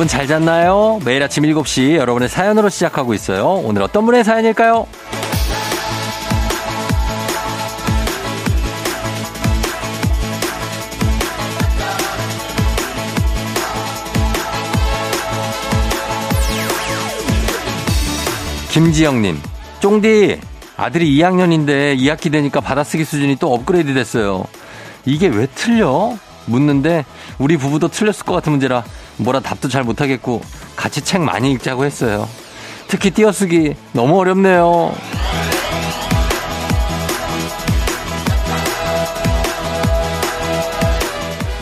여러분 잘 잤나요? 매일 아침 7시 여러분의 사연으로 시작하고 있어요. 오늘 어떤 분의 사연일까요? 김지영님, 쫑디, 아들이 2학년인데 2학기 되니까 받아쓰기 수준이 또 업그레이드 됐어요. 이게 왜 틀려? 묻는데 우리 부부도 틀렸을 것 같은 문제라 뭐라 답도 잘 못하겠고 같이 책 많이 읽자고 했어요. 특히 띄어쓰기 너무 어렵네요.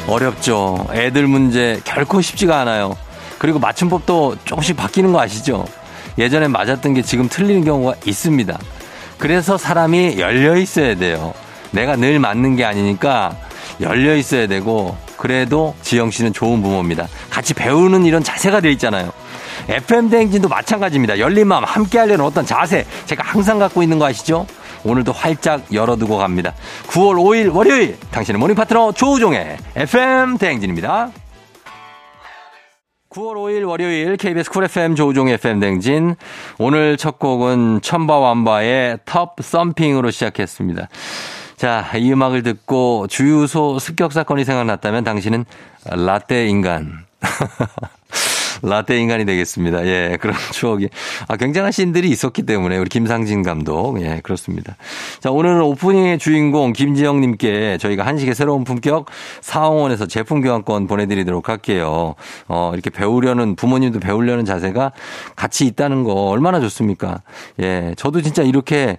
어렵죠. 애들 문제 결코 쉽지가 않아요. 그리고 맞춤법도 조금씩 바뀌는 거 아시죠? 예전에 맞았던 게 지금 틀리는 경우가 있습니다. 그래서 사람이 열려 있어야 돼요. 내가 늘 맞는 게 아니니까 열려 있어야 되고 그래도 지영 씨는 좋은 부모입니다. 같이 배우는 이런 자세가 돼 있잖아요. FM 대행진도 마찬가지입니다. 열린 마음 함께 하려는 어떤 자세 제가 항상 갖고 있는 거 아시죠? 오늘도 활짝 열어두고 갑니다. 9월 5일 월요일 당신의 morning 파트너 조우종의 FM 대행진입니다. 9월 5일 월요일 KBS 쿨 FM 조우종 FM 댕진. 오늘 첫 곡은 천바완바의 텁 썸핑으로 시작했습니다. 자, 이 음악을 듣고 주유소 습격 사건이 생각났다면 당신은 라떼 인간. 라떼 인간이 되겠습니다. 예, 그런 추억이. 아, 굉장한 씬들이 있었기 때문에 우리 김상진 감독. 예, 그렇습니다. 자, 오늘은 오프닝의 주인공 김지영님께 저희가 한식의 새로운 품격 사홍원에서 제품 교환권 보내드리도록 할게요. 어, 이렇게 배우려는 부모님도 배우려는 자세가 같이 있다는 거 얼마나 좋습니까? 예, 저도 진짜 이렇게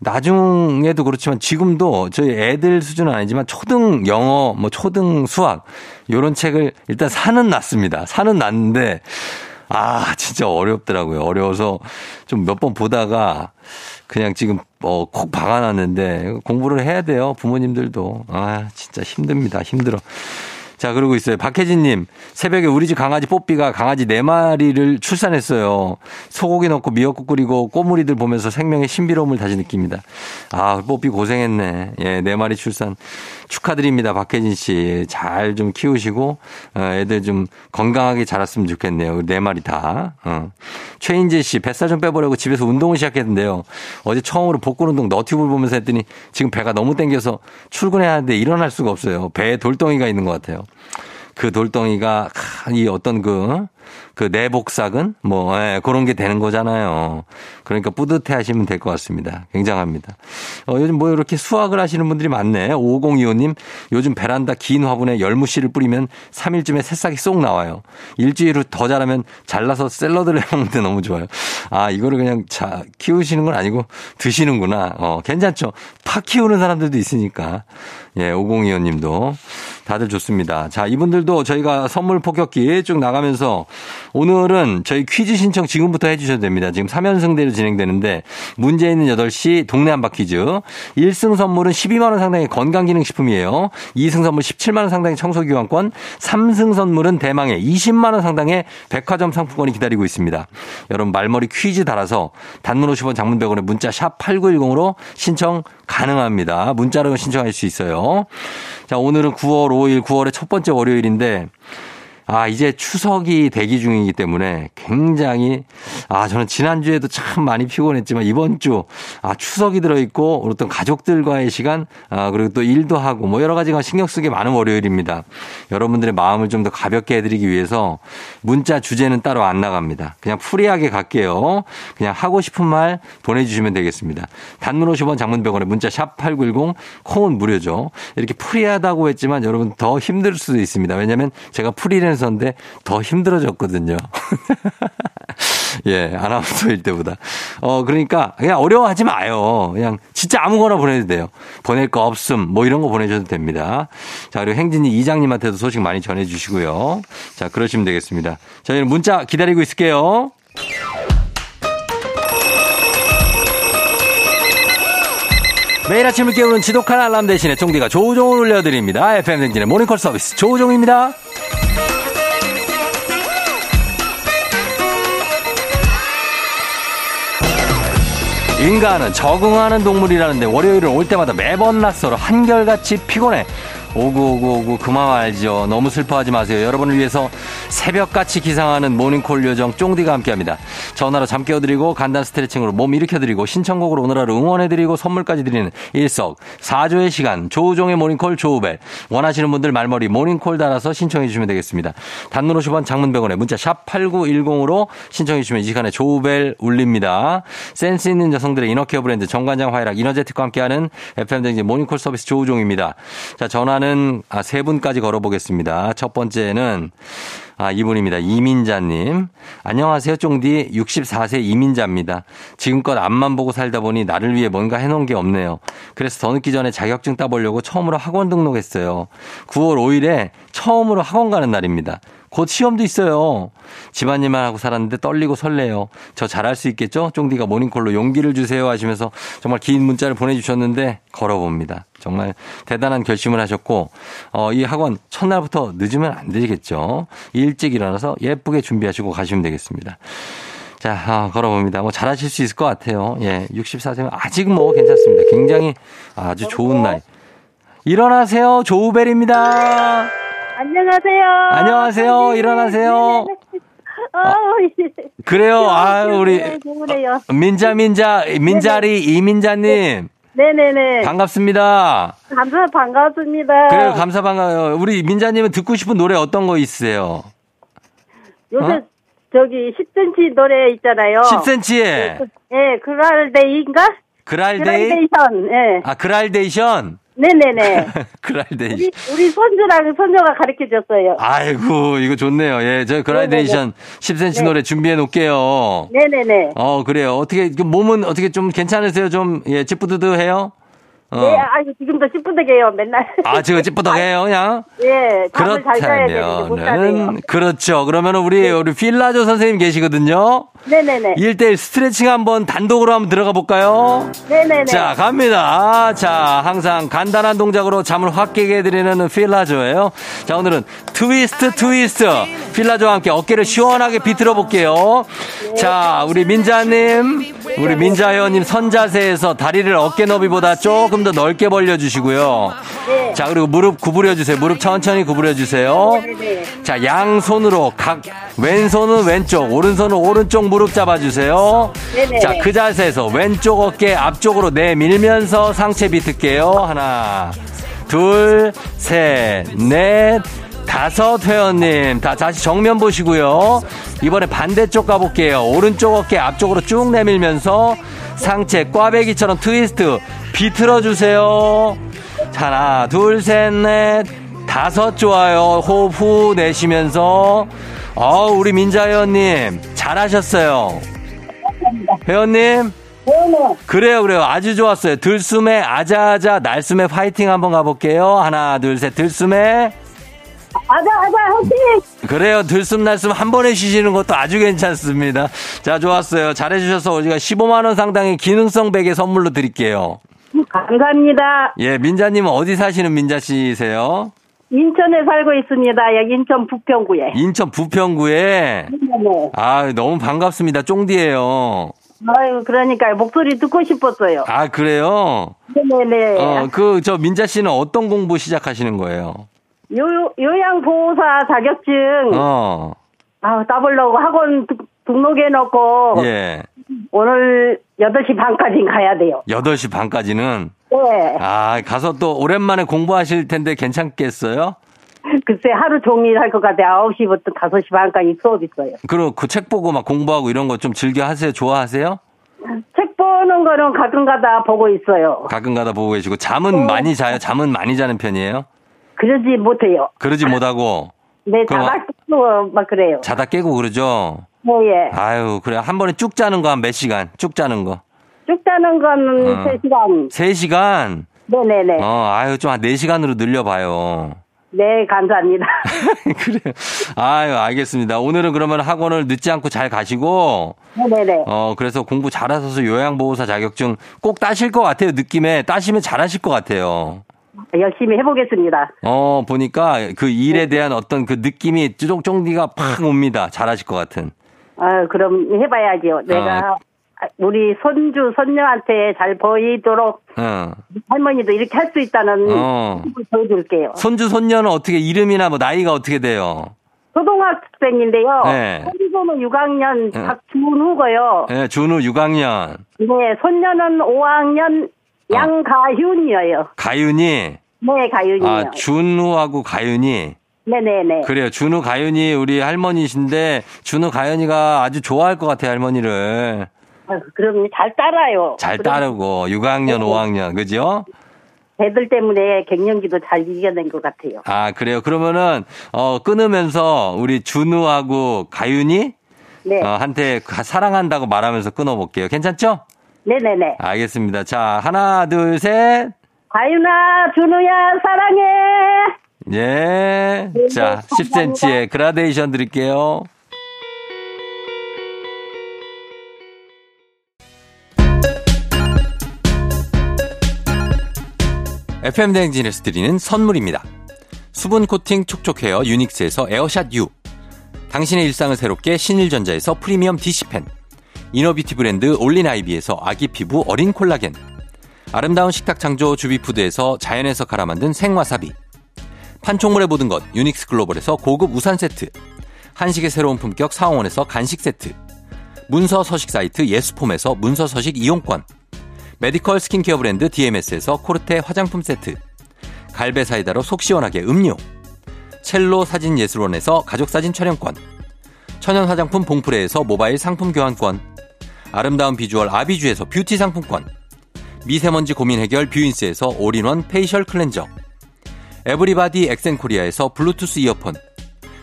나중에도 그렇지만 지금도 저희 애들 수준은 아니지만 초등 영어, 뭐 초등 수학 요런 책을 일단 사는 놨습니다. 사는 놨는데 아, 진짜 어렵더라고요. 어려워서 좀 몇 번 보다가 그냥 지금 어, 콕 박아놨는데 공부를 해야 돼요. 부모님들도. 아, 진짜 힘듭니다. 힘들어. 자, 그러고 있어요. 박혜진님, 새벽에 우리 집 강아지 뽀삐가 강아지 네 마리를 출산했어요. 소고기 넣고 미역국 끓이고 꼬물이들 보면서 생명의 신비로움을 다시 느낍니다. 아, 뽀삐 고생했네. 예, 네 마리 출산. 축하드립니다. 박혜진 씨. 잘 좀 키우시고, 어, 애들 좀 건강하게 자랐으면 좋겠네요. 네 마리 다. 어. 최인재 씨, 뱃살 좀 빼보려고 집에서 운동을 시작했는데요. 어제 처음으로 복근 운동 너튜브를 보면서 했더니 지금 배가 너무 땡겨서 출근해야 하는데 일어날 수가 없어요. 배에 돌덩이가 있는 것 같아요. 그 돌덩이가 이 어떤 그, 그 내복삭은 뭐, 예, 그런 게 되는 거잖아요. 그러니까 뿌듯해 하시면 될 것 같습니다. 굉장합니다. 어, 요즘 뭐 이렇게 수확을 하시는 분들이 많네. 5025님, 요즘 베란다 긴 화분에 열무씨를 뿌리면 3일쯤에 새싹이 쏙 나와요. 일주일 후 더 자라면 잘라서 샐러드를 해 먹는데 너무 좋아요. 아, 이거를 그냥 자, 키우시는 건 아니고 드시는구나. 어, 괜찮죠. 파 키우는 사람들도 있으니까. 예, 5025님도 다들 좋습니다. 자, 이분들도 저희가 선물 폭격기 쭉 나가면서 오늘은 저희 퀴즈 신청 지금부터 해주셔도 됩니다. 지금 3연승대로 진행되는데 문제 있는 8시 동네 한바 퀴즈. 1승 선물은 12만원 상당의 건강기능식품이에요. 2승 선물 17만원 상당의 청소기관권. 3승 선물은 대망의 20만원 상당의 백화점 상품권이 기다리고 있습니다. 여러분 말머리 퀴즈 달아서 단문 50원 장문 100원에 문자 샵 8910으로 신청 가능합니다. 문자로 신청할 수 있어요. 자, 오늘은 9월 5 일, 9월의 첫 번째 월요일인데 아, 이제 추석이 대기 중이기 때문에 굉장히, 아, 저는 지난주에도 참 많이 피곤했지만 이번 주, 아, 추석이 들어있고 어떤 가족들과의 시간, 아, 그리고 또 일도 하고 뭐 여러 가지가 신경 쓰게 많은 월요일입니다. 여러분들의 마음을 좀 더 가볍게 해드리기 위해서 문자 주제는 따로 안 나갑니다. 그냥 프리하게 갈게요. 그냥 하고 싶은 말 보내주시면 되겠습니다. 단문 50원 장문 100원에 문자 샵 8910 콩은 무료죠. 이렇게 프리하다고 했지만 여러분 더 힘들 수도 있습니다. 왜냐면 제가 프리랜서 아나운서인데 더 힘들어졌거든요. 예, 아나운서일 때보다. 어, 그러니까 그냥 어려워하지 마요. 그냥 진짜 아무거나 보내도 돼요. 보낼 거 없음, 뭐 이런 거 보내셔도 됩니다. 자, 그리고 행진이 이장님한테도 소식 많이 전해 주시고요. 자, 그러시면 되겠습니다. 저희는 문자 기다리고 있을게요. 매일 아침을 깨우는 지독한 알람 대신에 종디가 조우종을 올려드립니다. FM 댕진의 모닝콜 서비스 조우종입니다. 인간은 적응하는 동물이라는데 월요일은 올 때마다 매번 낯설어 한결같이 피곤해. 오구 오구 오구 그만 알죠. 너무 슬퍼하지 마세요. 여러분을 위해서 새벽같이 기상하는 모닝콜 요정 쫑디가 함께합니다. 전화로 잠 깨워드리고 간단 스트레칭으로 몸 일으켜드리고 신청곡으로 오늘 하루 응원해드리고 선물까지 드리는 일석 사조의 시간 조우종의 모닝콜 조우벨 원하시는 분들 말머리 모닝콜 달아서 신청해 주시면 되겠습니다. 단문 50원 장문 100원에 문자 샵 8910으로 신청해 주시면 이 시간에 조우벨 울립니다. 센스 있는 여성들의 inner care 브랜드 정관장 화이락 이너제틱과 함께하는 FM댕진 모닝콜 서비스 조우종입니다. 자 전화 는 아, 세 분까지 걸어보겠습니다. 첫 번째는 아, 이분입니다. 이민자님. 안녕하세요, 쫑디. 64세 이민자입니다. 지금껏 앞만 보고 살다 보니 나를 위해 뭔가 해놓은 게 없네요. 그래서 더 늦기 전에 자격증 따보려고 처음으로 학원 등록했어요. 9월 5일에 처음으로 학원 가는 날입니다. 곧 시험도 있어요. 집안일만 하고 살았는데 떨리고 설레요. 저 잘할 수 있겠죠? 쫑디가 모닝콜로 용기를 주세요 하시면서 정말 긴 문자를 보내주셨는데 걸어봅니다. 정말 대단한 결심을 하셨고 어, 이 학원 첫날부터 늦으면 안 되겠죠. 일찍 일어나서 예쁘게 준비하시고 가시면 되겠습니다. 자, 아, 걸어봅니다. 뭐 잘하실 수 있을 것 같아요. 예, 64세면 아직 뭐 괜찮습니다. 굉장히 아주 좋은 나이. 일어나세요. 조우벨입니다. 안녕하세요. 안녕하세요. 일어나세요. 아, 그래요. 아, 우리. 민자 민자 민자리 이민자님 네네네. 반갑습니다. 감사 반갑습니다. 그래요. 감사 반가워요. 우리 민자님은 듣고 싶은 노래 어떤 거 있으세요? 요새 어? 저기 10cm 노래 있잖아요. 10cm에 예, 그랄데이인가? 그랄데이 그랄데이션. 예. 아 그랄데이션 네네네. 그랄데이 우리 우리 손주랑 손녀가 가르쳐 줬어요. 아이고 이거 좋네요. 예, 저 그랄데이션 10cm 네. 노래 준비해 놓을게요. 네네네. 어 그래요. 어떻게 그 몸은 어떻게 좀 괜찮으세요? 좀 예, 찌뿌드드해요? 어. 네, 지금도 찌뿌드게요 맨날. 아, 지금 찌뿌드해요, 그냥? 예. 그렇다면 그렇죠. 그러면 우리 우리 필라조 선생님 계시거든요. 네네네. 1대1 스트레칭 한번 단독으로 한번 들어가 볼까요? 네네네. 자, 갑니다. 자, 항상 간단한 동작으로 잠을 확 깨게 해드리는 필라조예요. 자, 오늘은 트위스트, 트위스트. 필라조와 함께 어깨를 시원하게 비틀어 볼게요. 자, 우리 민자님, 우리 민자회원님 선자세에서 다리를 어깨 너비보다 조금 더 넓게 벌려주시고요. 네. 자, 그리고 무릎 구부려 주세요. 무릎 천천히 구부려 주세요. 네네. 자, 양손으로 각 왼손은 왼쪽, 오른손은 오른쪽 무릎 잡아 주세요. 네네. 자, 그 자세에서 왼쪽 어깨 앞쪽으로 내밀면서 상체 비틀게요. 하나, 둘, 셋, 넷, 다섯 회원님. 다 다시 정면 보시고요. 이번에 반대쪽 가볼게요. 오른쪽 어깨 앞쪽으로 쭉 내밀면서 상체 꽈배기처럼 트위스트 비틀어 주세요. 자, 하나, 둘, 셋, 넷, 다섯 좋아요. 호흡 후 내쉬면서. 어, 우리 민자 회원님, 잘하셨어요. 회원님. 그래요, 그래요. 아주 좋았어요. 들숨에 아자아자 날숨에 파이팅 한번 가볼게요. 하나, 둘, 셋, 들숨에. 아자 아자 화이팅. 그래요. 들숨 날숨 한 번에 쉬시는 것도 아주 괜찮습니다. 자, 좋았어요. 잘해주셔서 우리가 15만원 상당의 기능성 베개 선물로 드릴게요. 감사합니다. 예, 민자님은 어디 사시는 민자 씨세요? 인천에 살고 있습니다. 여기 인천 부평구에. 인천 부평구에. 네네. 아, 너무 반갑습니다. 쫑디예요. 아유, 그러니까 목소리 듣고 싶었어요. 아, 그래요? 네네네. 어, 그, 저 민자 씨는 어떤 공부 시작하시는 거예요? 요, 요양보호사 자격증, 어, 아, 따보려고 학원 등- 등록해놓고, 예. 오늘 8시 반까지 가야 돼요. 8시 반까지는. 네. 아, 가서 또 오랜만에 공부하실 텐데 괜찮겠어요? 글쎄, 하루 종일 할 것 같아요. 9시부터 5시 반까지 수업 있어요. 그리고 그책 보고 막 공부하고 이런 거 좀 즐겨 하세요? 좋아하세요? 책 보는 거는 가끔 가다 보고 있어요. 가끔 가다 보고 계시고. 잠은 많이 자요? 잠은 많이 자는 편이에요? 그러지 못해요. 그러지 못하고. 네, 자다 깨고 막 그래요. 자다 깨고 그러죠? 네, 예. 아유, 그래. 한 번에 쭉 자는 거 한 몇 시간? 쭉 자는 거. 쭉 자는 건 어. 3시간. 3시간? 네네네. 어, 아유, 좀 한 4시간으로 늘려봐요. 네, 감사합니다. 그래요. 아유, 알겠습니다. 오늘은 그러면 학원을 늦지 않고 잘 가시고, 네네네. 어, 그래서 공부 잘하셔서 요양보호사 자격증 꼭 따실 것 같아요. 느낌에. 따시면 잘하실 것 같아요. 열심히 해보겠습니다. 어, 보니까 그 일에 대한 어떤 그 느낌이 쫑쫑디가 팍 옵니다. 잘하실 것 같은. 아, 그럼 해봐야죠. 내가 아. 우리 손주, 손녀한테 잘 보이도록 어. 할머니도 이렇게 할 수 있다는 어. 보여줄게요. 손주, 손녀는 어떻게 이름이나 뭐 나이가 어떻게 돼요? 초등학생인데요. 네. 손주는 6학년 네. 박준우고요. 예, 준우 6학년. 네, 손녀는 5학년 어. 양가윤이에요. 가윤이. 네, 가윤이요. 아, 준우하고 가윤이. 네네네. 그래요. 준우 가윤이 우리 할머니신데 준우 가윤이가 아주 좋아할 것 같아요, 할머니를. 아, 그럼 잘 따라요. 잘 그럼 따르고 6학년, 네. 5학년. 그죠? 애들 때문에 갱년기도 잘 이겨낸 것 같아요. 아, 그래요. 그러면은 어 끊으면서 우리 준우하고 가윤이 네. 어, 한테 가- 사랑한다고 말하면서 끊어 볼게요. 괜찮죠? 네네네. 알겠습니다. 자, 하나, 둘, 셋. 가윤아, 준우야, 사랑해. 예. 네, 자, 감사합니다. 10cm의 그라데이션 드릴게요. FM 대행진에서 드리는 선물입니다. 수분 코팅 촉촉 헤어 유닉스에서 에어샷 U. 당신의 일상을 새롭게 신일전자에서 프리미엄 DC팬. inner beauty 브랜드 올린아이비에서 아기 피부 어린 콜라겐. 아름다운 식탁 창조 주비푸드에서 자연에서 갈아 만든 생와사비. 판촉물의 모든 것 유닉스 글로벌에서 고급 우산 세트. 한식의 새로운 품격 사원에서 간식 세트. 문서 서식 사이트 예스폼에서 문서 서식 이용권. medical 스킨케어 브랜드 DMS에서 코르테 화장품 세트. 갈베 사이다로 속 시원하게 음료. 첼로 사진 예술원에서 가족 사진 촬영권. 천연 화장품 봉프레에서 모바일 상품 교환권. 아름다운 비주얼 아비주에서 뷰티 상품권. 미세먼지 고민 해결 뷰인스에서 all-in-one facial cleanser. everybody 엑센코리아에서 블루투스 이어폰.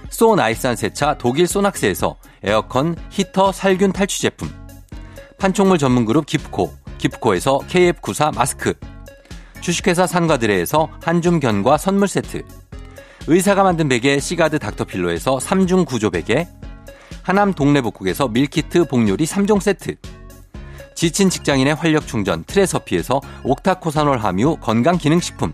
so nice한 세차 독일 소낙스에서 에어컨 히터 살균 탈취 제품. 판촉물 전문 그룹 기프코. 기프코에서 KF94 마스크. 주식회사 산과드레에서 한줌 견과 선물 세트. 의사가 만든 베개 시가드 닥터필로에서 3중 구조 베개. 하남 동래복국에서 밀키트 복요리 3종 세트. 지친 직장인의 활력 충전 트레서피에서 옥타코사놀 함유 건강기능식품.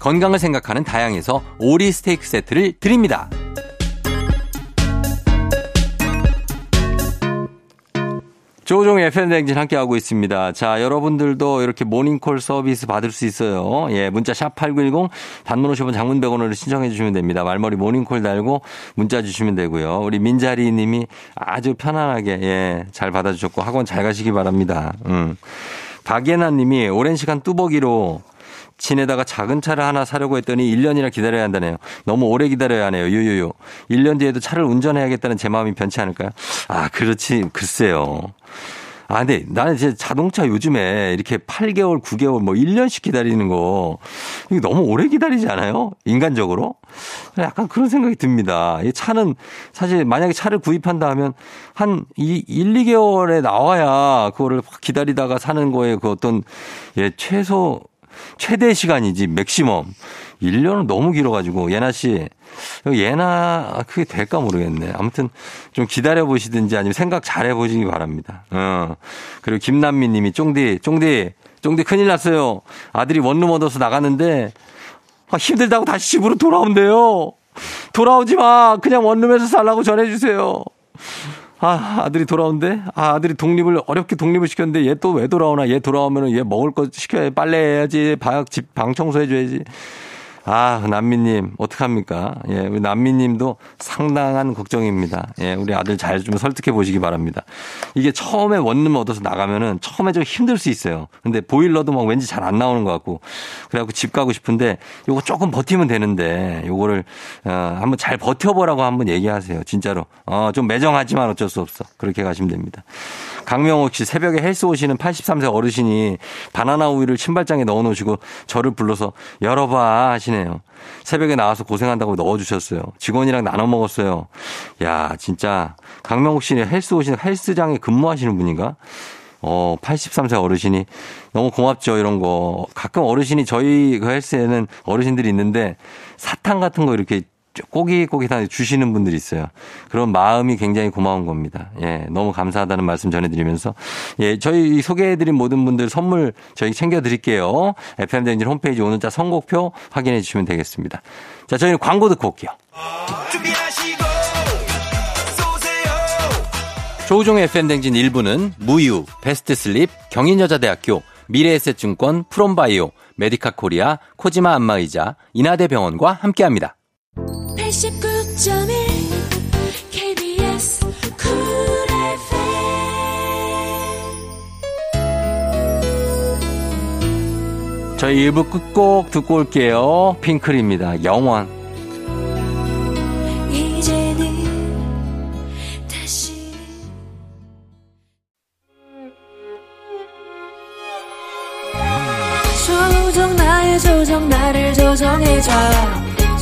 건강을 생각하는 다양에서 오리 스테이크 세트를 드립니다. 조종의 FM대행진 함께하고 있습니다. 자, 여러분들도 이렇게 모닝콜 서비스 받을 수 있어요. 예, 문자 샵 8910 단문 50원 장문 100원으로 신청해 주시면 됩니다. 말머리 모닝콜 달고 문자 주시면 되고요. 우리 민자리 님이 아주 편안하게, 예, 잘 받아주셨고 학원 잘 가시기 바랍니다. 음. 박예나 님이 오랜 시간 뚜벅이로 지내다가 작은 차를 하나 사려고 했더니 1년이나 기다려야 한다네요. 너무 오래 기다려야 하네요. 유유유. 1년 뒤에도 차를 운전해야겠다는 제 마음이 변치 않을까요? 아, 그렇지. 글쎄요. 아, 근데 나는 이제 자동차 요즘에 이렇게 8개월, 9개월, 뭐 1년씩 기다리는 거, 이거 너무 오래 기다리지 않아요? 인간적으로? 약간 그런 생각이 듭니다. 이 차는 사실 만약에 차를 구입한다 하면 한 1, 2개월에 나와야 그거를 기다리다가 사는 거에 그 어떤 예, 최소 최대 시간이지 맥시멈. 1년은 너무 길어가지고 예나 씨 예나 그게 될까 모르겠네. 아무튼 좀 기다려 보시든지 아니면 생각 잘 해보시기 바랍니다. 어. 그리고 김남미님이 쫑디 쫑디 쫑디 큰일 났어요. 아들이 원룸 얻어서 나갔는데 아, 힘들다고 다시 집으로 돌아온대요. 돌아오지 마. 그냥 원룸에서 살라고 전해주세요. 아, 아들이 돌아온대? 아, 아들이 독립을, 어렵게 독립을 시켰는데 얘 또 왜 돌아오나? 얘 돌아오면은 얘 먹을 거 시켜야 빨래 해야지. 방, 집, 방 청소해줘야지. 아, 남미님, 어떡합니까? 예, 우리 남미님도 상당한 걱정입니다. 예, 우리 아들 잘 좀 설득해 보시기 바랍니다. 이게 처음에 원룸 얻어서 나가면은 처음에 좀 힘들 수 있어요. 근데 보일러도 막 왠지 잘 안 나오는 것 같고. 그래갖고 집 가고 싶은데 요거 조금 버티면 되는데 요거를, 어, 한번 잘 버텨보라고 한번 얘기하세요. 진짜로. 어, 좀 매정하지만 어쩔 수 없어. 그렇게 가시면 됩니다. 강명옥 씨 새벽에 헬스 오시는 83세 어르신이 바나나 우유를 신발장에 넣어 놓으시고 저를 불러서 열어봐 하시네요. 새벽에 나와서 고생한다고 넣어주셨어요. 직원이랑 나눠 먹었어요. 야, 진짜 강명옥 씨는 헬스 오시는 헬스장에 근무하시는 분인가? 어, 83세 어르신이 너무 고맙죠, 이런 거. 가끔 어르신이 저희 그 헬스에는 어르신들이 있는데 사탕 같은 거 이렇게 꼬깃꼬깃하게 주시는 분들이 있어요. 그런 마음이 굉장히 고마운 겁니다. 예, 너무 감사하다는 말씀 전해드리면서 예, 저희 소개해드린 모든 분들 선물 저희 챙겨드릴게요. FM대행진 홈페이지 오늘 자 선곡표 확인해 주시면 되겠습니다. 자, 저희는 광고 듣고 올게요. 조우종의 FM댕진 1부는 무유, 베스트 슬립, 경인여자대학교, 미래에셋증권, 프롬바이오, 메디카 코리아, 코지마 안마의자, 인하대병원과 함께합니다. 89.1 KBS 저희 1부 끝곡 듣고 올게요. 핑클입니다. 영원. 조정 나의 조정 나를 조정해줘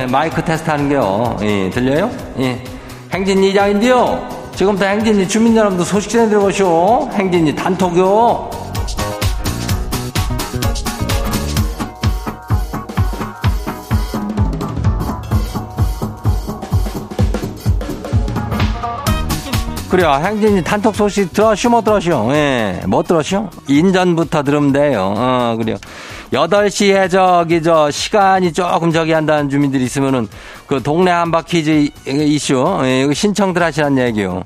예, 마이크 테스트 하는 게요. 예, 들려요? 예. 행진이 이장인데요. 지금부터 행진이 주민 여러분들 소식 전해드려보시오. 행진이 단톡요. 그래요. 행진이 단톡 소식 들었슈, 못 들었슈? 예, 못 들었슈? 인전부터 들으면 돼요. 어, 그래요. 8시에 저기 저 시간이 조금 저기 한다는 주민들이 있으면은 그 동네 한바퀴즈 이슈 예, 신청들 하시라는 얘기요.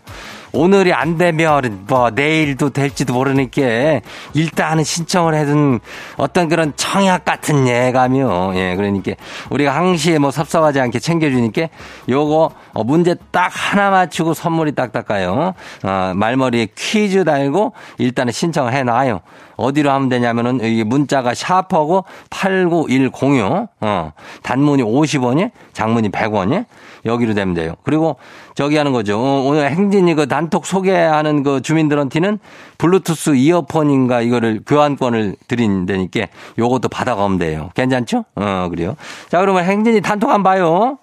오늘이 안 되면 뭐 내일도 될지도 모르니까 일단은 신청을 해둔 어떤 그런 청약 같은 예감이요. 예, 그러니까 우리가 항시에 뭐 섭섭하지 않게 챙겨주니까 요거 어, 문제 딱 하나 맞추고 선물이 딱딱 가요. 어, 말머리에 퀴즈 달고 일단은 신청을 해놔요. 어디로 하면 되냐면은 이게 문자가 샤퍼고 89106. 어. 단문이 50원이, 장문이 100원이. 여기로 되면 돼요. 그리고 저기 하는 거죠. 어, 오늘 행진이 그 단톡 소개하는 그 주민들한테는 블루투스 이어폰인가 이거를 교환권을 드린다니까 요것도 받아가면 돼요. 괜찮죠? 어, 그래요. 자, 그러면 행진이 단톡 한번 봐요.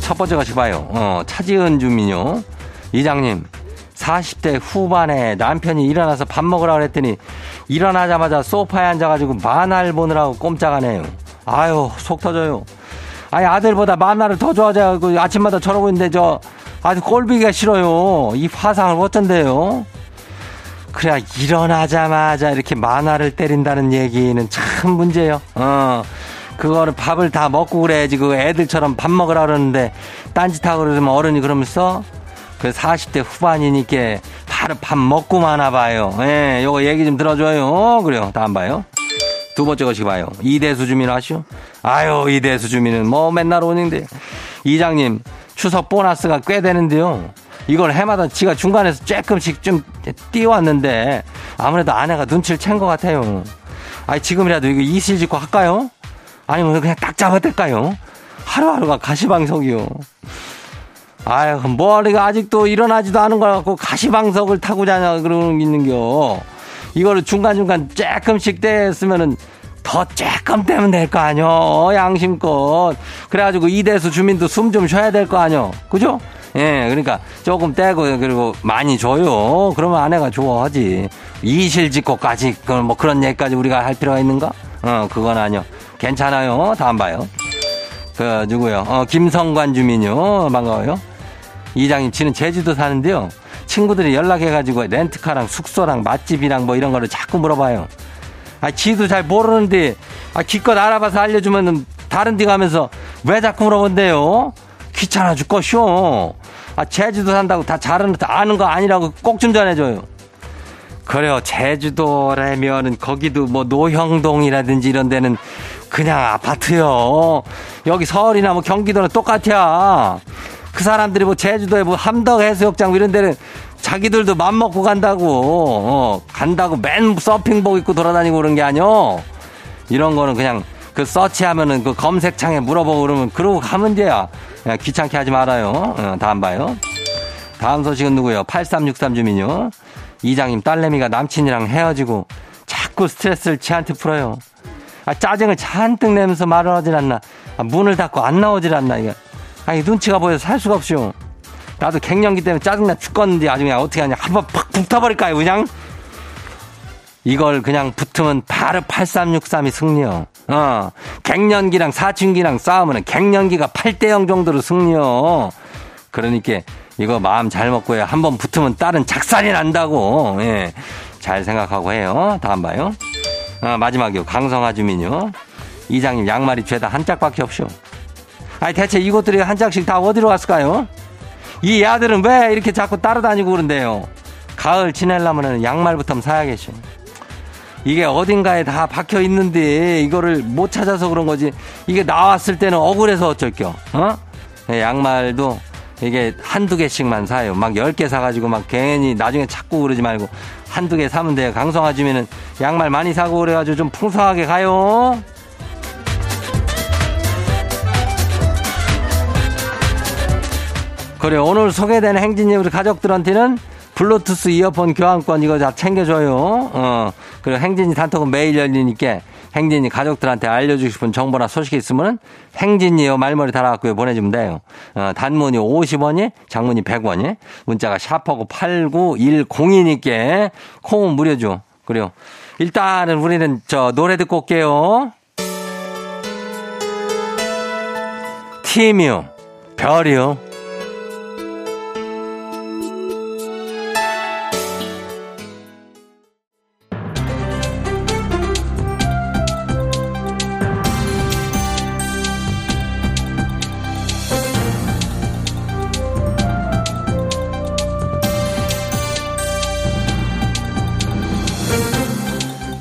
첫 번째 같이 봐요. 어, 차지은 주민요. 이장님, 40대 후반에 남편이 일어나서 밥 먹으라 그랬더니 일어나자마자 소파에 앉아가지고 만화를 보느라고 꼼짝하네요. 아유, 속 터져요. 아니, 아들보다 만화를 더 좋아하자고 아침마다 저러고 있는데 저 아주 꼴비기가 싫어요. 이 화상을 어쩐대요. 그래야 일어나자마자 이렇게 만화를 때린다는 얘기는 참 문제예요. 어. 그거를 밥을 다 먹고 그래야지 그 애들처럼 밥 먹으라 그러는데 딴짓하고 그러면 어른이 그러면서 그 40대 후반이니까 바로 밥 먹고 마나 봐요. 예, 요거 얘기 좀 들어줘요. 그래요. 다음 봐요. 두 번째 것이 봐요. 이대수 주민 아시오? 아유, 이대수 주민은 뭐 맨날 오는데. 이장님, 추석 보너스가 꽤 되는데요. 이걸 해마다 지가 중간에서 조금씩 좀 띄워왔는데 아무래도 아내가 눈치를 챈 것 같아요. 아니, 지금이라도 이거 이실 짓고 할까요? 아니면 그냥 딱 잡아댈까요? 하루하루가 가시방석이요. 아유, 머리가 아직도 일어나지도 않은 걸 갖고 가시방석을 타고 자냐, 그러는 게 있는겨. 이거를 중간중간 조금씩 떼으면은 더 조금 떼면 될 거 아니요. 양심껏. 그래가지고 이대수 주민도 숨 좀 쉬어야 될 거 아니요. 그죠? 예, 그러니까 조금 떼고 그리고 많이 줘요. 그러면 아내가 좋아하지. 이실 짓고까지 뭐 그런 얘기까지 우리가 할 필요가 있는가? 어, 그건 아니요. 괜찮아요. 다음 봐요. 그 누구요? 어, 김성관 주민요. 반가워요. 이장님 지는 제주도 사는데요. 친구들이 연락해가지고 렌트카랑 숙소랑 맛집이랑 뭐 이런 거를 자꾸 물어봐요. 아, 지도 잘 모르는데, 아, 기껏 알아봐서 알려주면은 다른 데 가면서 왜 자꾸 물어본대요? 귀찮아 죽겠쇼. 아, 제주도 산다고 다 잘하는, 아는 거 아니라고 꼭 좀 전해줘요. 그래요. 제주도라면은 거기도 뭐 노형동이라든지 이런 데는 그냥 아파트요. 여기 서울이나 뭐 경기도는 똑같아. 그 사람들이 뭐 제주도에 뭐 함덕 해수욕장 뭐 이런 데는 자기들도 맘 먹고 간다고, 어, 간다고 맨 서핑복 입고 돌아다니고 그런 게 아니요. 이런 거는 그냥 그그 서치하면은 그 검색창에 물어보고 그러면 그러고 가면 돼요. 야, 귀찮게 하지 말아요. 어, 다음 봐요. 다음 소식은 누구요? 8363 주민요. 이장님 딸내미가 남친이랑 헤어지고 자꾸 스트레스를 지한테 풀어요. 아, 짜증을 잔뜩 내면서 말을 하질 않나. 아, 문을 닫고 안 나오질 않나. 이게. 아니, 눈치가 보여서 살 수가 없죠. 나도 갱년기 때문에 짜증나 죽겠는데 아주 그냥 어떻게 하냐. 한번 팍 붙어버릴까요, 그냥? 이걸 그냥 붙으면 바로 8363이 승리요. 어. 갱년기랑 사춘기랑 싸우면 갱년기가 8대0 정도로 승리요. 그러니까 이거 마음 잘 먹고요. 한번 붙으면 딸은 작살이 난다고. 예. 잘 생각하고 해요. 다음 봐요. 아, 마지막이요. 강성아 주민요. 이장님 양말이 죄다 한 짝밖에 없쇼. 아니 대체 이것들이 한 짝씩 다 어디로 갔을까요? 이 아들은 왜 이렇게 자꾸 따라다니고 그런데요? 가을 지내려면 양말부터 사야겠죠. 이게 어딘가에 다 박혀 있는데 이거를 못 찾아서 그런 거지. 이게 나왔을 때는 억울해서 어쩔겨. 어? 양말도 이게 한두 개씩만 사요. 막 열 개 사가지고 막 괜히 나중에 찾고 그러지 말고 한두 개 사면 돼요. 강성아 주면은 양말 많이 사고 그래가지고 좀 풍성하게 가요. 그래 오늘 소개된 행진이 우리 가족들한테는 블루투스 이어폰 교환권 이거 다 챙겨줘요. 어. 그리고 행진이 단톡은 매일 열리니까 행진이 가족들한테 알려주고 싶은 정보나 소식이 있으면 행진이요 말머리 달아갖고 보내주면 돼요. 어, 단문이 50원이, 장문이 100원이, 문자가 샤퍼고 8910이니까 콩은 무료죠. 그래요. 일단은 우리는 저 노래 듣고 올게요. 팀이요. 별이요.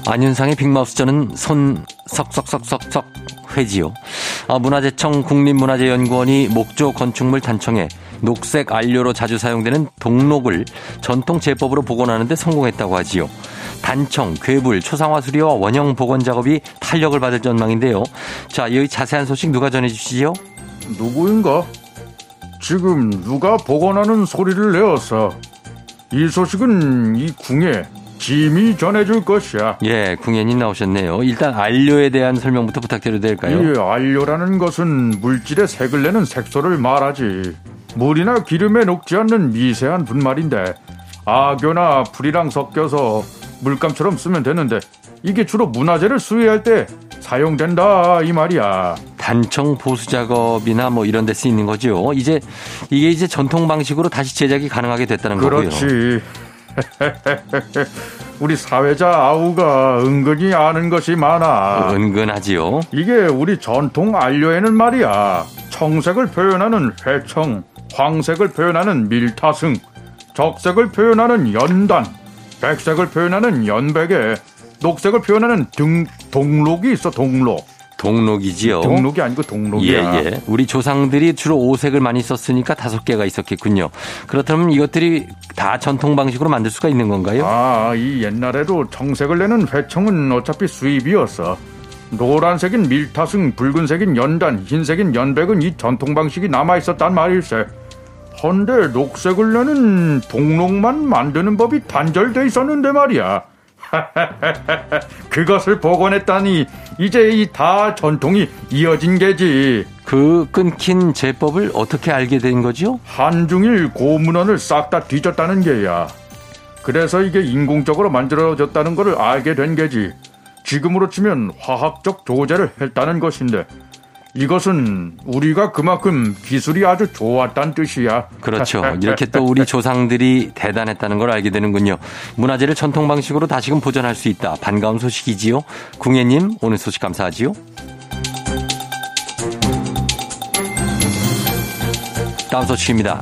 안윤상의 빅마우스 저는 손 석석석석석 회지요. 아, 문화재청 국립문화재연구원이 목조 건축물 단청에 녹색 안료로 자주 사용되는 동록을 전통 제법으로 복원하는데 성공했다고 하지요. 단청, 괴불, 초상화 수리와 원형 복원 작업이 탄력을 받을 전망인데요. 자, 이 자세한 소식 누가 전해주시죠? 누구인가? 지금 누가 복원하는 소리를 내었어. 이 소식은 이 궁에 짐이 전해줄 것이야. 예, 궁예님 나오셨네요. 일단 안료에 대한 설명부터 부탁드려도 될까요? 이 안료라는 것은 물질의 색을 내는 색소를 말하지. 물이나 기름에 녹지 않는 미세한 분말인데 악교나 불이랑 섞여서 물감처럼 쓰면 되는데 이게 주로 문화재를 수리할 때 사용된다 이 말이야. 단청 보수 작업이나 뭐 이런 데 쓰이는 거죠. 이제 이게 이제 전통 방식으로 다시 제작이 가능하게 됐다는 그렇지. 거고요. 그렇지. 우리 사회자 아우가 은근히 아는 것이 많아. 은근하지요. 이게 우리 전통 안료에는 말이야. 청색을 표현하는 회청, 황색을 표현하는 밀타승, 적색을 표현하는 연단, 백색을 표현하는 연백에 녹색을 표현하는 등 동록이 있어 동록. 동록이지요. 동록이 아니고 동록이야. 예, 예. 우리 조상들이 주로 오색을 많이 썼으니까 다섯 개가 있었겠군요. 그렇다면 이것들이 다 전통 방식으로 만들 수가 있는 건가요? 아, 이 옛날에도 청색을 내는 회청은 어차피 수입이었어. 노란색인 밀타승, 붉은색인 연단, 흰색인 연백은 이 전통 방식이 남아 있었단 말일세. 헌데 녹색을 내는 동록만 만드는 법이 단절돼 있었는데 말이야. 그것을 복원했다니 이제 이 다 전통이 이어진 게지. 그 끊긴 제법을 어떻게 알게 된 거죠? 한중일 고문원을 싹 다 뒤졌다는 게야. 그래서 이게 인공적으로 만들어졌다는 것을 알게 된 게지. 지금으로 치면 화학적 조제를 했다는 것인데 이것은 우리가 그만큼 기술이 아주 좋았다는 뜻이야. 그렇죠. 이렇게 또 우리 조상들이 대단했다는 걸 알게 되는군요. 문화재를 전통 방식으로 다시금 보존할 수 있다. 반가운 소식이지요. 궁예님, 오늘 소식 감사하지요. 다음 소식입니다.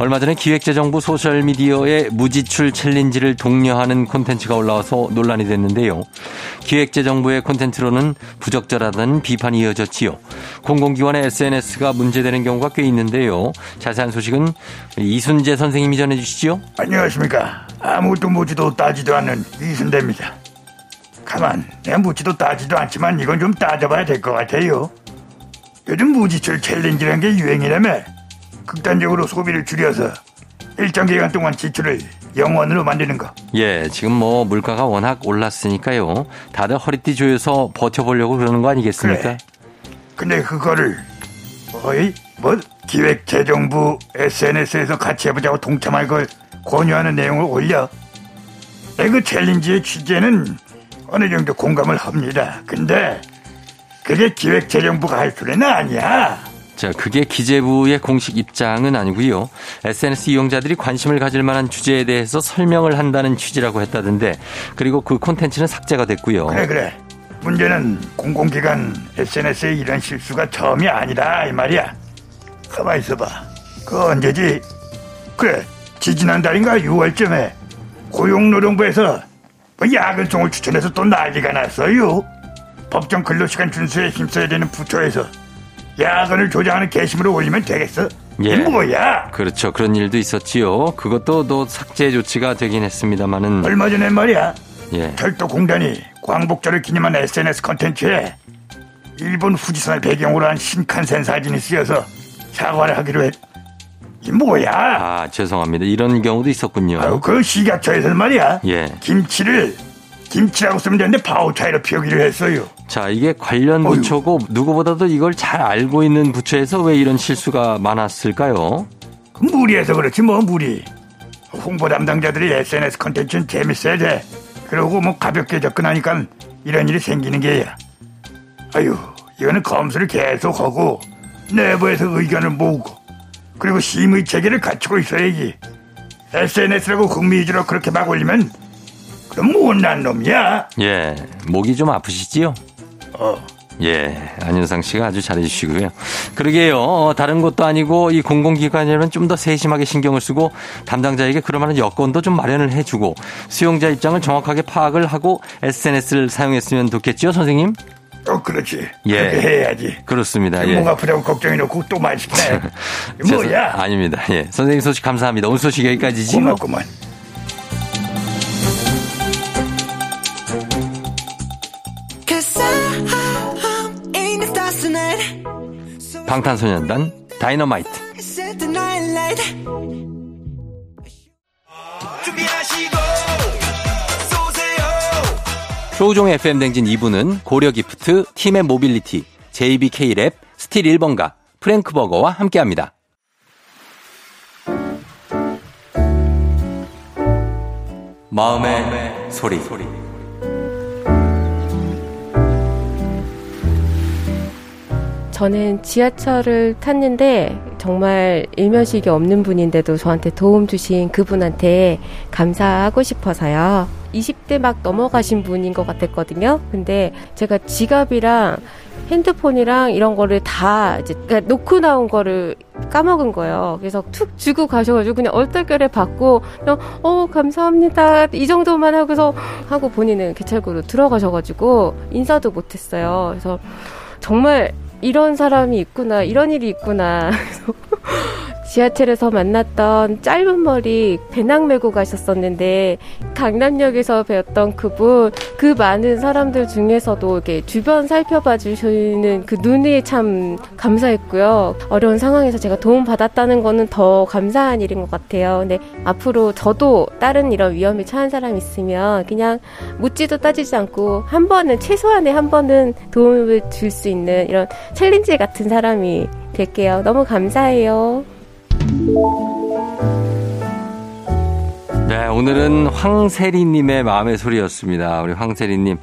얼마 전에 기획재정부 소셜미디어에 무지출 챌린지를 독려하는 콘텐츠가 올라와서 논란이 됐는데요. 기획재정부의 콘텐츠로는 부적절하다는 비판이 이어졌지요. 공공기관의 SNS가 문제되는 경우가 꽤 있는데요. 자세한 소식은 이순재 선생님이 전해주시죠. 안녕하십니까. 아무것도 묻지도 따지도 않는 이순대입니다. 가만, 내가 묻지도 따지도 않지만 이건 좀 따져봐야 될 것 같아요. 요즘 무지출 챌린지라는 게 유행이라며 극단적으로 소비를 줄여서 일정 기간 동안 지출을 영원으로 만드는 거. 예, 지금 뭐 물가가 워낙 올랐으니까요. 다들 허리띠 조여서 버텨보려고 그러는 거 아니겠습니까? 그래. 근데 그거를 어이 뭐 기획재정부 SNS에서 같이 해보자고 동참할 걸 권유하는 내용을 올려. 내그 챌린지의 취재는 어느 정도 공감을 합니다. 근데 그게 기획재정부가 할 소리는 아니야. 자, 그게 기재부의 공식 입장은 아니고요. SNS 이용자들이 관심을 가질 만한 주제에 대해서 설명을 한다는 취지라고 했다던데, 그리고 그 콘텐츠는 삭제가 됐고요. 그래 그래. 문제는 공공기관 SNS에 이런 실수가 처음이 아니다 이 말이야. 가만 있어봐. 그 언제지? 그래 지지난달인가 6월쯤에 고용노동부에서 뭐 야근송을 추천해서 또 난리가 났어요. 법정 근로시간 준수에 힘써야 되는 부처에서 야근을 조장하는 게시물을 올리면 되겠어? 예. 이 뭐야? 그렇죠. 그런 일도 있었지요. 그것도 또 삭제 조치가 되긴 했습니다만은. 얼마 전에 말이야. 예. 철도공단이 광복절을 기념한 SNS 컨텐츠에 일본 후지산을 배경으로 한 신칸센 사진이 쓰여서 사과를 하기로 했. 이 뭐야? 아, 죄송합니다. 이런 경우도 있었군요. 아유, 그 식약처에서는 말이야. 예. 김치를 김치라고 쓰면 되는데 파우차이로 피우기로 했어요. 자, 이게 관련 어휴. 부처고 누구보다도 이걸 잘 알고 있는 부처에서 왜 이런 실수가 많았을까요? 그 무리해서 그렇지 뭐 무리. 홍보 담당자들이 SNS 컨텐츠는 재밌어야 돼. 그러고 뭐 가볍게 접근하니까 이런 일이 생기는 게야. 아유, 이거는 검수를 계속하고 내부에서 의견을 모으고 그리고 심의 체계를 갖추고 있어야지. SNS라고 흥미위주로 그렇게 막 올리면 그럼 못난 놈이야. 예. 목이 좀 아프시지요? 어. 예, 안윤상 씨가 아주 잘해주시고요. 그러게요. 어, 다른 것도 아니고 이 공공기관이라면 좀더 세심하게 신경을 쓰고 담당자에게 그럴 만한 여건도 좀 마련을 해주고 수용자 입장을 정확하게 파악을 하고 SNS를 사용했으면 좋겠지요, 선생님? 어, 그렇지. 예. 그렇게 해야지. 그렇습니다. 예. 목 아프다고 걱정해놓고 또. 죄송- 뭐야? 아닙니다. 예. 선생님 소식 감사합니다. 오늘 소식 여기까지지. 뭐. 고맙구만. 방탄소년단 다이너마이트. 조우종 FM 댕진 2부는 고려 기프트, 티맵 모빌리티, JBK 랩, 스틸 1번가, 프랭크버거와 함께합니다. 마음의 소리. 저는 지하철을 탔는데 정말 일면식이 없는 분인데도 저한테 도움 주신 그분한테 감사하고 싶어서요. 20대 막 넘어가신 분인 것 같았거든요. 근데 제가 지갑이랑 핸드폰이랑 이런 거를 다 이제 그러니까 놓고 나온 거를 까먹은 거예요. 그래서 툭 주고 가셔가지고 그냥 얼떨결에 받고 그냥 어 감사합니다 이 정도만 하고서 하고 본인은 개찰구로 들어가셔가지고 인사도 못했어요. 그래서 정말 이런 사람이 있구나, 이런 일이 있구나. 지하철에서 만났던 짧은 머리 배낭 메고 가셨었는데 강남역에서 배웠던 그분 그 많은 사람들 중에서도 이렇게 주변 살펴봐 주시는 그 눈이 참 감사했고요. 어려운 상황에서 제가 도움 받았다는 거는 더 감사한 일인 것 같아요. 근데 앞으로 저도 다른 이런 위험에 처한 사람 있으면 그냥 묻지도 따지지 않고 한 번은 최소한의 한 번은 도움을 줄 수 있는 이런 챌린지 같은 사람이 될게요. 너무 감사해요. 네, 오늘은 황세리님의 마음의 소리였습니다. 우리 황세리님,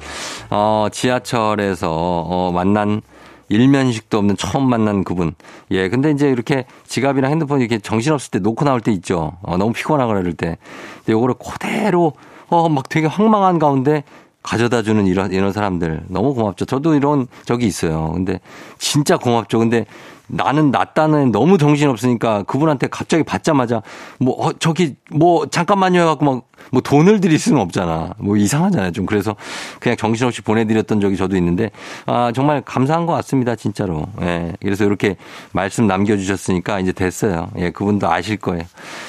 어, 지하철에서, 어, 만난 일면식도 없는 처음 만난 그분. 예, 근데 이제 이렇게 지갑이나 핸드폰 이렇게 정신없을 때 놓고 나올 때 있죠. 어, 너무 피곤하거나 그럴 때. 근데 요거를 그대로, 어, 막 되게 황망한 가운데 가져다 주는 이런, 이런 사람들. 너무 고맙죠. 저도 이런 적이 있어요. 근데 진짜 고맙죠. 근데 나는 낫다는 너무 정신없으니까 그분한테 갑자기 받자마자 뭐, 어, 저기 뭐 잠깐만요 해갖고 막 뭐 돈을 드릴 수는 없잖아. 뭐 이상하잖아요. 좀 그래서 그냥 정신없이 보내드렸던 적이 저도 있는데 아, 정말 감사한 것 같습니다. 진짜로. 예. 그래서 이렇게 말씀 남겨주셨으니까 이제 됐어요. 예. 그분도 아실 거예요.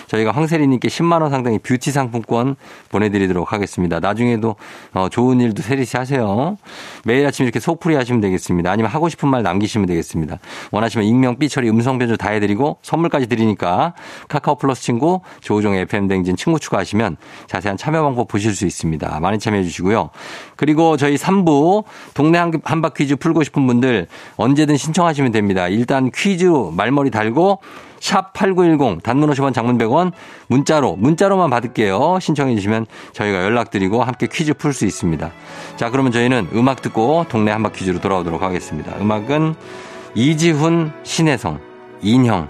저희가 황세리님께 10만 원 상당의 뷰티 상품권 보내드리도록 하겠습니다. 나중에도 어, 좋은 일도 세리 씨 하세요. 매일 아침 이렇게 속풀이 하시면 되겠습니다. 아니면 하고 싶은 말 남기시면 되겠습니다. 원하시면 익명, 삐처리, 음성 변조 다 해드리고 선물까지 드리니까 카카오 플러스 친구 조우종의 FM 댕진 친구 추가하시면 자세한 참여 방법 보실 수 있습니다. 많이 참여해 주시고요. 그리고 저희 3부 동네 한- 한바 퀴즈 풀고 싶은 분들 언제든 신청하시면 됩니다. 일단 퀴즈 말머리 달고 샵8910 단문 50원 장문 100원 문자로 문자로만 받을게요. 신청해 주시면 저희가 연락드리고 함께 퀴즈 풀 수 있습니다. 자, 그러면 저희는 음악 듣고 동네 한바 퀴즈로 돌아오도록 하겠습니다. 음악은 이지훈, 신혜성, 인형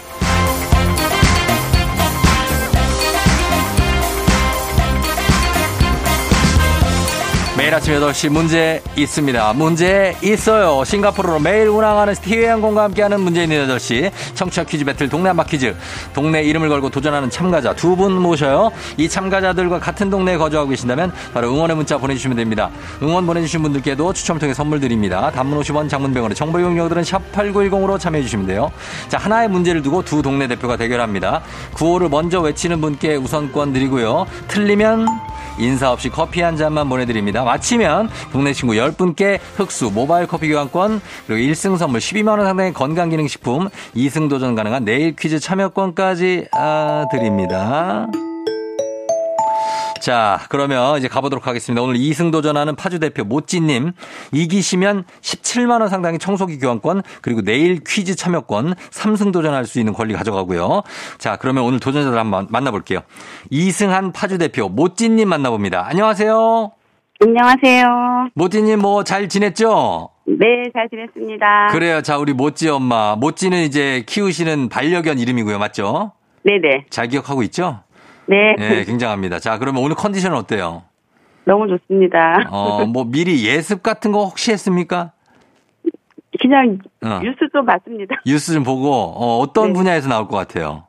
매일 아침 8시 문제 있습니다. 문제 있어요. 싱가포르로 매일 운항하는 스티웨이 항공과 함께하는 있는 8시 청취자 퀴즈 배틀 동네 한바 퀴즈 동네 이름을 걸고 도전하는 참가자 두 분 모셔요. 이 참가자들과 같은 동네에 거주하고 계신다면 바로 응원의 문자 보내주시면 됩니다. 응원 보내주신 분들께도 추첨을 통해 선물 드립니다. 단문 50원 장문병원의 정보 이용료들은 샵8910으로 참여해 주시면 돼요. 자 하나의 문제를 두고 두 동네 대표가 대결합니다. 구호를 먼저 외치는 분께 우선권 드리고요. 틀리면 인사 없이 커피 한 잔만 보내드립니다. 마치면 동네 친구 10분께 흑수 모바일 커피 교환권 그리고 1승 선물 12만 원 상당의 건강기능식품 2승 도전 가능한 내일 퀴즈 참여권까지 아, 드립니다. 자, 그러면 이제 가보도록 하겠습니다. 오늘 2승 도전하는 파주 대표 모찌님. 이기시면 17만 원 상당의 청소기 교환권, 그리고 내일 퀴즈 참여권, 3승 도전할 수 있는 권리 가져가고요. 자, 그러면 오늘 도전자들 한번 만나볼게요. 2승한 파주 대표 모찌님 만나봅니다. 안녕하세요. 안녕하세요. 모찌님 뭐 잘 지냈죠? 네, 잘 지냈습니다. 그래요. 자, 우리 모찌 엄마. 모찌는 이제 키우시는 반려견 이름이고요. 맞죠? 네네. 잘 기억하고 있죠? 네. 네, 굉장합니다. 자, 그러면 오늘 컨디션은 어때요? 너무 좋습니다. 어, 뭐 미리 예습 같은 거 혹시 했습니까? 그냥 어. 뉴스 좀 봤습니다. 뉴스 좀 보고 어, 어떤 네. 분야에서 나올 것 같아요?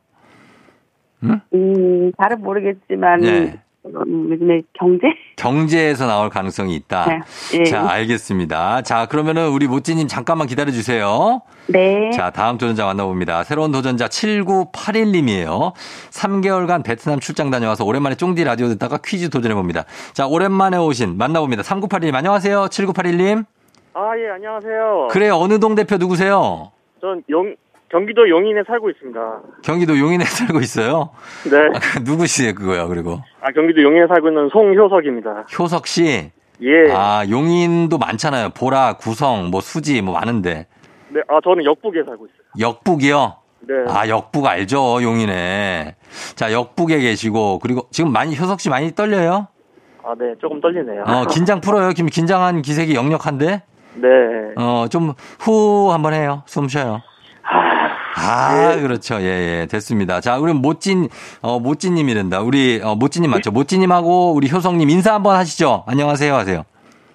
음, 잘은 모르겠지만, 네. 음, 요즘에 경제? 경제에서 나올 가능성이 있다. 네. 예. 자, 알겠습니다. 자, 그러면은 우리 모찌님 잠깐만 기다려 주세요. 네. 자, 다음 도전자 만나봅니다. 새로운 도전자 7981님이에요. 3개월간 베트남 출장 다녀와서 오랜만에 쫑디 라디오 듣다가 퀴즈 도전해봅니다. 자, 오랜만에 오신 만나봅니다. 3981님, 안녕하세요. 7981님. 아, 예, 안녕하세요. 그래요. 어느 동 대표 누구세요? 전 영, 경기도 용인에 살고 있습니다. 경기도 용인에 살고 있어요. 네. 아, 누구시에요, 그거요, 그리고? 아, 경기도 용인에 살고 있는 송효석입니다. 효석 씨. 예. 아, 용인도 많잖아요. 보라, 구성, 뭐 수지, 뭐 많은데. 네, 아, 저는 역북에 살고 있어요. 역북이요? 네. 아, 역북 알죠, 용인에. 자, 역북에 계시고, 그리고 지금 많이, 효석 씨 많이 떨려요? 아, 네, 조금 떨리네요. 어, 긴장 풀어요. 지금 긴장한 기색이 역력한데? 네. 어, 좀, 후, 한번 해요. 숨 쉬어요. 아, 그렇죠. 예, 예. 됐습니다. 자, 우리 모찐, 어, 모찐님이란다. 우리, 어, 모찐님 맞죠? 모찐님하고 우리 효성님 인사 한번 하시죠. 안녕하세요. 하세요.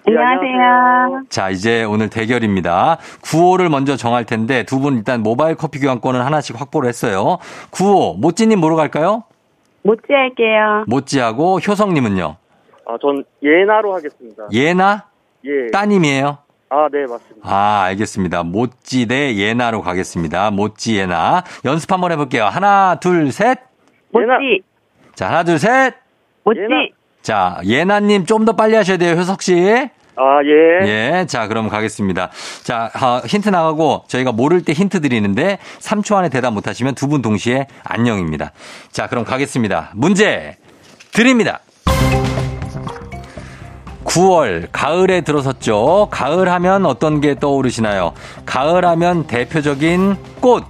안녕하세요. 자, 이제 오늘 대결입니다. 구호를 먼저 정할 텐데 두 분 일단 모바일 커피 교환권을 하나씩 확보를 했어요. 구호, 모찌님 뭐로 갈까요? 모찌 할게요. 모찌하고 효성님은요? 아, 전 예나로 하겠습니다. 예나? 예. 따님이에요? 아, 네, 맞습니다. 아, 알겠습니다. 모찌 대 예나로 가겠습니다. 모찌 예나. 연습 한번 해볼게요. 하나, 둘, 셋. 모찌, 자, 하나, 둘, 셋. 모찌. 예나. 자, 예나님 좀 더 빨리 하셔야 돼요, 효석 씨. 아, 예. 예, 자, 그럼 가겠습니다. 자, 아, 힌트 나가고 저희가 모를 때 힌트 드리는데 3초 안에 대답 못하시면 두 분 동시에 안녕입니다. 자, 그럼 가겠습니다. 문제 드립니다. 9월, 가을에 들어섰죠. 가을 하면 어떤 게 떠오르시나요? 가을 하면 대표적인 꽃.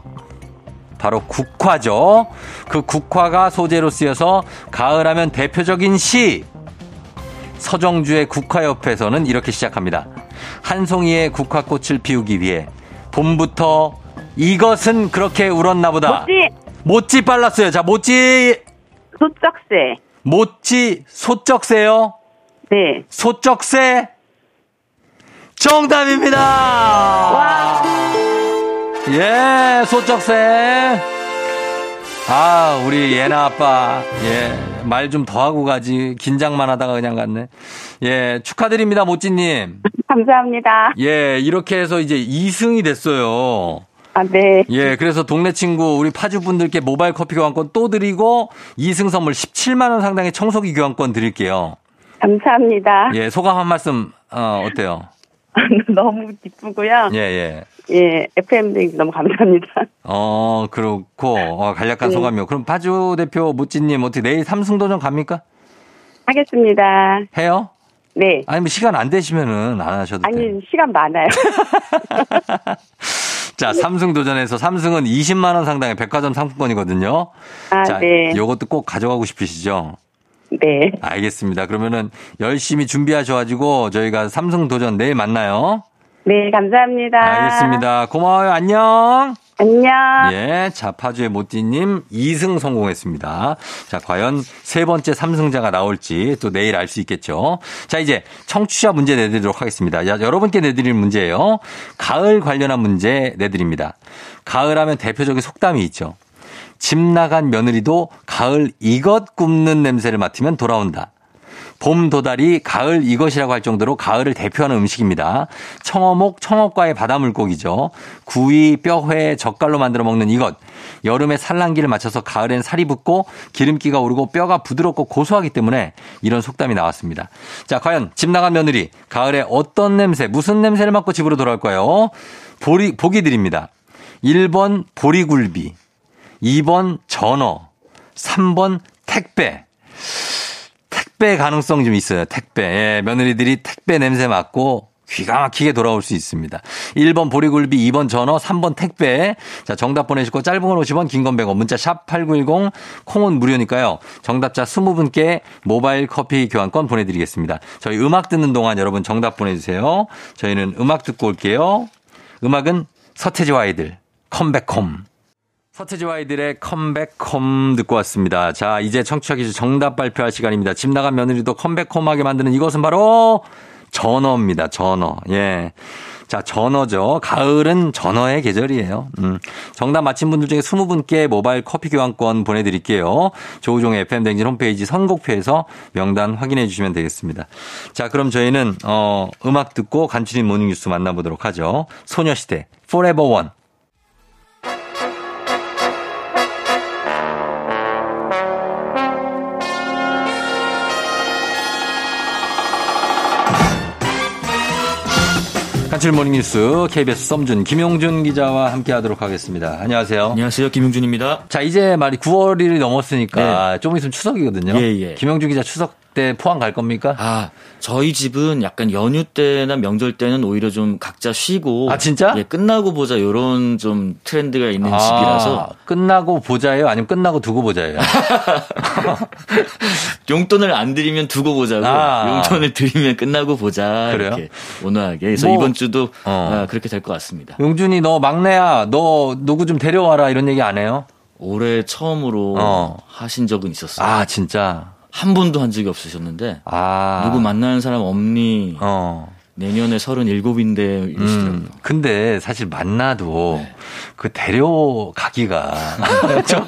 바로 국화죠. 그 국화가 소재로 쓰여서 가을 하면 대표적인 시. 서정주의 국화협회에서는 이렇게 시작합니다. 한 송이의 국화꽃을 피우기 위해 봄부터 이것은 그렇게 울었나 보다. 모찌 모찌 빨랐어요. 자, 모찌, 소쩍새. 모찌, 소쩍새요. 네. 소쩍새 정답입니다. 와. 예, 소쩍새. 아, 우리 예나 아빠. 예, 말 좀 더 하고 가지. 긴장만 하다가 그냥 갔네. 예, 축하드립니다, 모찌님. 감사합니다. 예, 이렇게 해서 이제 2승이 됐어요. 아, 네. 예, 그래서 동네 친구 우리 파주 분들께 모바일 커피 교환권 또 드리고 2승 선물 17만 원 상당의 청소기 교환권 드릴게요. 감사합니다. 예, 소감 한 말씀 어, 어때요? 너무 기쁘고요. 예, 예. 예, FM 등 너무 감사합니다. 어, 그렇고 어, 간략한 네. 소감이요. 그럼 파주 대표 모찌님 어떻게 내일 삼승 도전 갑니까? 하겠습니다. 해요? 네. 아니 뭐 시간 안 되시면은 안 하셔도 돼요. 아니, 시간 많아요. 자, 삼승 도전에서 삼승은 20만 원 상당의 백화점 상품권이거든요. 아, 자, 네. 요것도 꼭 가져가고 싶으시죠? 네. 알겠습니다. 그러면은 열심히 준비하셔가지고 저희가 삼승 도전 내일 만나요. 네, 감사합니다. 알겠습니다. 고마워요. 안녕. 안녕. 예, 자, 파주의 모띠님 2승 성공했습니다. 자, 과연 세 번째 삼승자가 나올지 또 내일 알 수 있겠죠. 자, 이제 청취자 문제 내드리도록 하겠습니다. 자, 여러분께 내드릴 문제예요. 가을 관련한 문제 내드립니다. 가을 하면 대표적인 속담이 있죠. 집 나간 며느리도 가을 이것 굽는 냄새를 맡으면 돌아온다. 봄 도다리 가을 이것이라고 할 정도로 가을을 대표하는 음식입니다. 청어목, 청어과의 바다물고기죠. 구이, 뼈회, 젓갈로 만들어 먹는 이것. 여름에 산란기를 맞춰서 가을엔 살이 붙고 기름기가 오르고 뼈가 부드럽고 고소하기 때문에 이런 속담이 나왔습니다. 자, 과연 집 나간 며느리 가을에 어떤 냄새, 무슨 냄새를 맡고 집으로 돌아올까요? 보리, 보기 드립니다. 1번 보리굴비, 2번 전어, 3번 택배. 택배 가능성 좀 있어요. 택배. 예, 며느리들이 택배 냄새 맡고 귀가 막히게 돌아올 수 있습니다. 1번 보리굴비, 2번 전어, 3번 택배. 자, 정답 보내시고 짧은 건 50원, 긴 건 100원, 문자 샵 8910, 콩은 무료니까요. 정답자 20분께 모바일 커피 교환권 보내드리겠습니다. 저희 음악 듣는 동안 여러분 정답 보내주세요. 저희는 음악 듣고 올게요. 음악은 서태지와 아이들, 컴백홈. 서태지와 아이들의 컴백홈 듣고 왔습니다. 자, 이제 청취자 퀴즈 정답 발표할 시간입니다. 집 나간 며느리도 컴백홈하게 만드는 이것은 바로 전어입니다. 전어. 예. 자, 전어죠. 가을은 전어의 계절이에요. 음. 정답 맞힌 분들 중에 20분께 모바일 커피 교환권 보내드릴게요. 조우종의 FM댕진 홈페이지 선곡표에서 명단 확인해 주시면 되겠습니다. 자, 그럼 저희는, 어, 음악 듣고 간추린 모닝뉴스 만나보도록 하죠. 소녀시대, Forever One. 간추린 모닝뉴스 KBS 썸준 김용준 기자와 함께 하도록 하겠습니다. 안녕하세요. 안녕하세요. 김용준입니다. 자, 이제 말이 9월이 넘었으니까 좀 있으면 추석이거든요. 네. 예, 예. 김영준 기자 추석 때 포항 갈 겁니까? 아, 저희 집은 약간 연휴 때나 명절 때는 오히려 좀 각자 쉬고. 아, 진짜? 예, 끝나고 보자 요런 좀 트렌드가 있는 집이라서. 끝나고 보자예요? 아니면 끝나고 두고 보자예요? 용돈을 안 드리면 두고 보자고. 아. 용돈을 드리면 끝나고 보자. 그래요? 이렇게 온화하게. 그래서 뭐, 이번 주도 어. 아, 그렇게 될 것 같습니다. 용준이 너 막내야. 너 누구 좀 데려와라. 이런 얘기 안 해요? 올해 처음으로 어. 하신 적은 있었어요. 아, 진짜. 한 번도 한 적이 없으셨는데. 아. 누구 만나는 사람 없니? 어. 내년에 37인데 이러시더라고요. 음, 근데 사실 만나도 네. 그 데려가기가 좀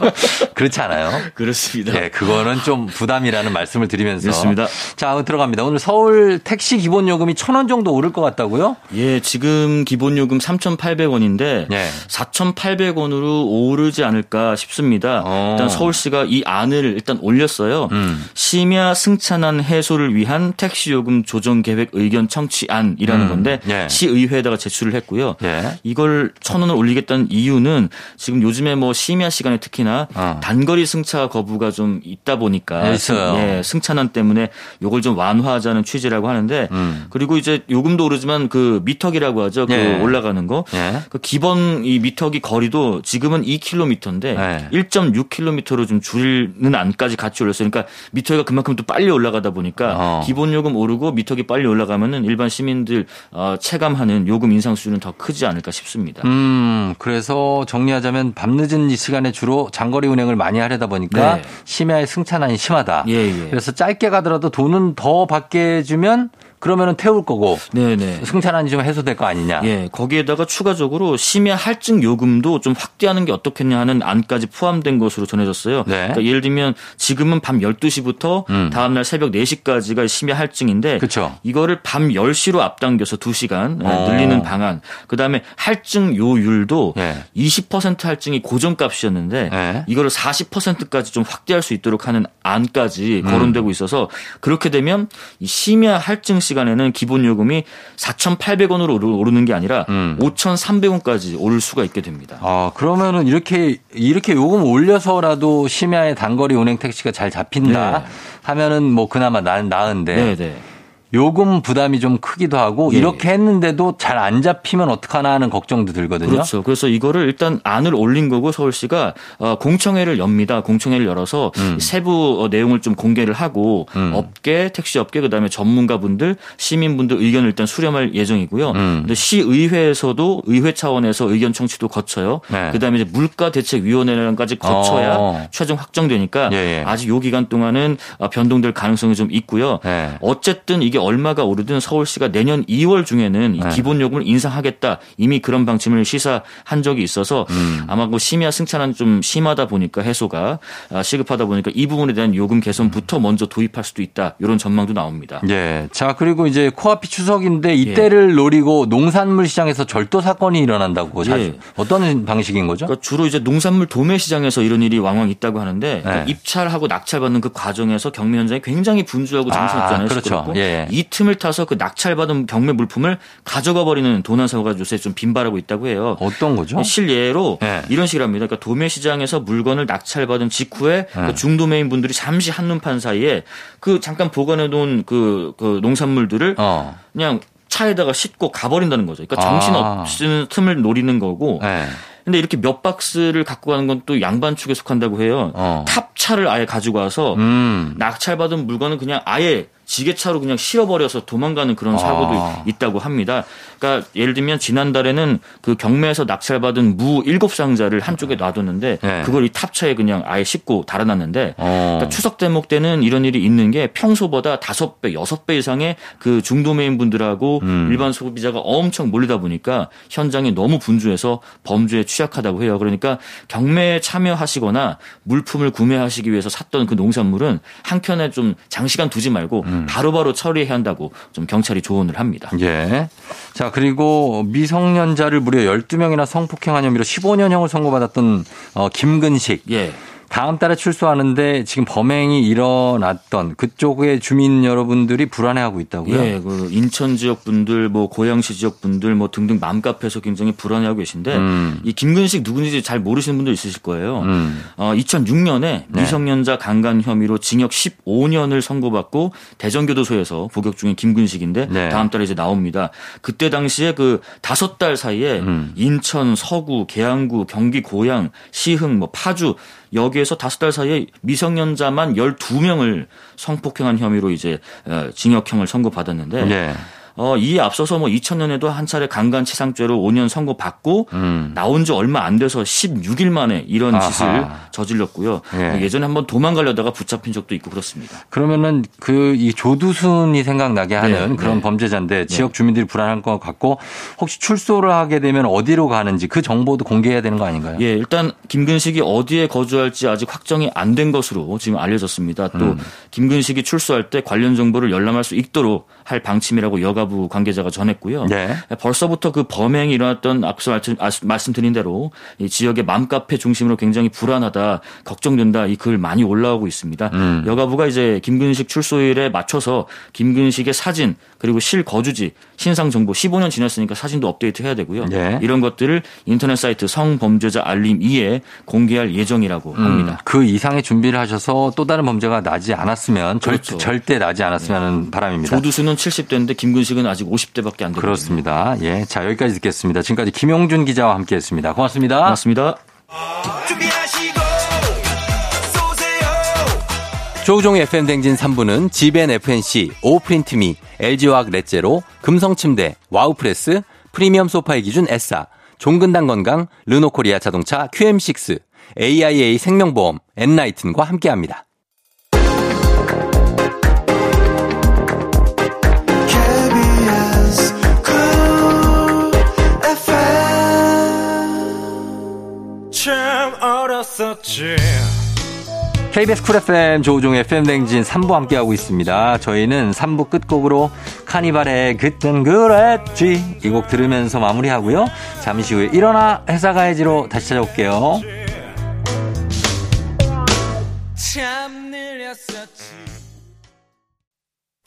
그렇지 않아요? 그렇습니다. 네, 그거는 좀 부담이라는 말씀을 드리면서. 그렇습니다. 자, 들어갑니다. 오늘 서울 택시 기본 요금이 천원 정도 오를 것 같다고요? 예, 지금 기본 요금 3,800원인데 네. 4,800원으로 오르지 않을까 싶습니다. 어. 일단 서울시가 이 안을 일단 올렸어요. 음. 심야 승차난 해소를 위한 택시 요금 조정 계획 의견 청취안 안이라는 음, 건데 예. 시의회에다가 제출을 했고요. 예. 이걸 천 원을 올리겠다는 이유는 지금 요즘에 뭐 심야 시간에 특히나 어. 단거리 승차 거부가 좀 있다 보니까 예, 있어요. 예, 승차난 때문에 요걸 좀 완화하자는 취지라고 하는데 음. 그리고 이제 요금도 오르지만 그 미터기라고 하죠. 그 예. 올라가는 거. 예. 그 기본 이 미터기 거리도 지금은 2km인데 예. 1.6km로 좀 줄이는 안까지 같이 올렸어요. 그러니까 미터기가 그만큼 또 빨리 올라가다 보니까 어. 기본 요금 오르고 미터기 빨리 올라가면은 일반 시민 들 어, 체감하는 요금 인상 수준은 더 크지 않을까 싶습니다. 음, 그래서 정리하자면 밤늦은 이 시간에 주로 장거리 운행을 많이 하려다 보니까 네. 심야에 승차난이 심하다. 예, 예. 그래서 짧게 가더라도 돈은 더 받게 해주면 그러면은 태울 거고 네네. 승차난이 좀 해소될 거 아니냐. 예, 거기에다가 추가적으로 심야 할증 요금도 좀 확대하는 게 어떻겠냐 하는 안까지 포함된 것으로 전해졌어요. 네. 그러니까 예를 들면 지금은 밤 12시부터 음. 다음 날 새벽 4시까지가 심야 할증인데 그쵸. 이거를 밤 10시로 앞당겨서 2시간 어. 늘리는 방안. 그다음에 할증 요율도 예. 20% 할증이 고정값이었는데 예. 이거를 40%까지 좀 확대할 수 있도록 하는 안까지 음. 거론되고 있어서 그렇게 되면 이 심야 할증 시간에는 기본 요금이 4,800원으로 오르는 게 아니라 음. 5,300원까지 오를 수가 있게 됩니다. 아, 그러면은 이렇게, 이렇게 요금 올려서라도 심야에 단거리 운행 택시가 잘 잡힌다 네. 하면은 뭐 그나마 나, 나은데 네, 네. 요금 부담이 좀 크기도 하고 예. 이렇게 했는데도 잘 안 잡히면 어떡하나 하는 걱정도 들거든요. 그렇죠. 그래서 이거를 일단 안을 올린 거고 서울시가 어, 공청회를 엽니다. 공청회를 열어서 음. 세부 어, 내용을 좀 공개를 하고 음. 업계, 택시 업계 그다음에 전문가분들, 시민분들 의견을 일단 수렴할 예정이고요. 음. 근데 시의회에서도 의회 차원에서 의견 청취도 거쳐요. 네. 그다음에 이제 물가 대책 위원회랑까지 거쳐야 어. 최종 확정되니까 예, 예. 아직 요 기간 동안은 어, 변동될 가능성이 좀 있고요. 네. 어쨌든 이게 얼마가 오르든 서울시가 내년 2월 중에는 이 네. 기본 요금을 인상하겠다 이미 그런 방침을 시사한 적이 있어서 음. 아마 그 심야 승차는 좀 심하다 보니까 해소가 아, 시급하다 보니까 이 부분에 대한 요금 개선부터 먼저 도입할 수도 있다 이런 전망도 나옵니다. 예. 자, 그리고 이제 코앞이 추석인데 이때를 노리고 농산물 시장에서 절도 사건이 일어난다고. 예. 어떤 방식인 거죠? 그러니까 주로 이제 농산물 도매 시장에서 이런 일이 왕왕 있다고 하는데 네. 입찰하고 낙찰받는 그 과정에서 경매 현장이 굉장히 분주하고 정신없잖아요. 아, 그렇죠. 예. 이 틈을 타서 그 낙찰받은 경매 물품을 가져가 버리는 도난 사고가 요새 좀 빈발하고 있다고 해요. 어떤 거죠? 실예로 네. 이런 식이랍니다. 그러니까 도매 시장에서 물건을 낙찰받은 직후에 그 중도매인 분들이 잠시 한눈판 사이에 그 잠깐 보관해 놓은 그, 그 농산물들을 어. 그냥 차에다가 싣고 가버린다는 거죠. 그러니까 정신 아. 없는 틈을 노리는 거고. 네. 근데 이렇게 몇 박스를 갖고 가는 건 또 양반 축에 속한다고 해요. 어. 탑차를 아예 가지고 와서 음. 낙찰받은 물건은 그냥 아예 지게차로 그냥 실어버려서 도망가는 그런 사고도 아. 있다고 합니다. 그러니까 예를 들면 지난달에는 그 경매에서 낙찰받은 무 일곱 상자를 한쪽에 놔뒀는데 네. 그걸 이 탑차에 그냥 아예 싣고 달아놨는데 어. 그러니까 추석 대목 때는 이런 일이 있는 게 평소보다 다섯 배, 여섯 배 이상의 그 중도매인 분들하고 음. 일반 소비자가 엄청 몰리다 보니까 현장이 너무 분주해서 범죄에 취약하다고 해요. 그러니까 경매에 참여하시거나 물품을 구매하시기 위해서 샀던 그 농산물은 한 켠에 좀 장시간 두지 말고 음. 바로 바로 처리해야 한다고 좀 경찰이 조언을 합니다. 예. 자, 그리고 미성년자를 무려 12명이나 성폭행한 혐의로 15년형을 선고받았던 어, 김근식. 예. 다음 달에 출소하는데 지금 범행이 일어났던 그쪽의 주민 여러분들이 불안해하고 있다고요? 예, 그 인천 지역 분들, 뭐 고양시 지역 분들, 뭐 등등 맘카페에서 굉장히 불안해하고 계신데 음. 이 김근식 누군지 잘 모르시는 분들 있으실 거예요. 음. 어, 2006년에 네. 미성년자 강간 혐의로 징역 15년을 선고받고 대전교도소에서 복역 중인 김근식인데 네. 다음 달에 이제 나옵니다. 그때 당시에 그 다섯 달 사이에 음. 인천, 서구, 계양구, 경기 고양, 시흥, 뭐 파주 여기에서 다섯 달 사이에 미성년자만 12명을 성폭행한 혐의로 이제 어, 징역형을 선고받았는데 예. 어, 이에 앞서서 뭐 2000년에도 한 차례 강간치상죄로 5년 선고받고 음. 나온 지 얼마 안 돼서 16일 만에 이런 아하. 짓을 저질렀고요. 예. 예. 전에 한번 도망가려다가 붙잡힌 적도 있고 그렇습니다. 그러면은 그 이 조두순이 생각나게 하는 네, 그런 네. 범죄자인데 지역 주민들이 불안할 것 같고 혹시 출소를 하게 되면 어디로 가는지 그 정보도 공개해야 되는 거 아닌가요? 예, 일단 김근식이 어디에 거주할지 아직 확정이 안 된 것으로 지금 알려졌습니다. 또 음. 김근식이 출소할 때 관련 정보를 열람할 수 있도록 할 방침이라고 여가 여가부 관계자가 전했고요. 네. 벌써부터 그 범행이 일어났던 앞서 말씀- 아- 말씀드린 대로 이 지역의 맘카페 중심으로 굉장히 불안하다, 걱정된다 이 글 많이 올라오고 있습니다. 음. 여가부가 이제 김근식 출소일에 맞춰서 김근식의 사진 그리고 실 거주지, 신상 정보 15년 지났으니까 사진도 업데이트 해야 되고요. 네. 이런 것들을 인터넷 사이트 성범죄자 알림 2에 공개할 예정이라고 합니다. 음, 그 이상의 준비를 하셔서 또 다른 범죄가 나지 않았으면 절, 그렇죠. 절대 나지 않았으면 하는 바람입니다. 조두수는 70대인데 김근식은 아직 50대밖에 안 되거든요. 그렇습니다. 예. 자, 여기까지 듣겠습니다. 지금까지 김용준 기자와 함께 했습니다. 고맙습니다. 고맙습니다. 준비하시고 쏘세요 조우종의 FM 댕진 3부는 지벤 FNC, 오프린트미, LG화학 렛제로, 금성침대, 와우프레스, 프리미엄 소파의 기준 S사, 종근당 건강, 르노코리아 자동차 QM6, AIA 생명보험, 엔라이튼과 함께합니다. 참 어렸었지 KBS 쿨 FM 조우종의 FM 댕진 3부 함께하고 있습니다. 저희는 3부 끝곡으로 카니발의 그땐 그랬지 이 곡 들으면서 마무리하고요. 잠시 후에 일어나 회사 가야지로 다시 찾아올게요. 참 느렸었지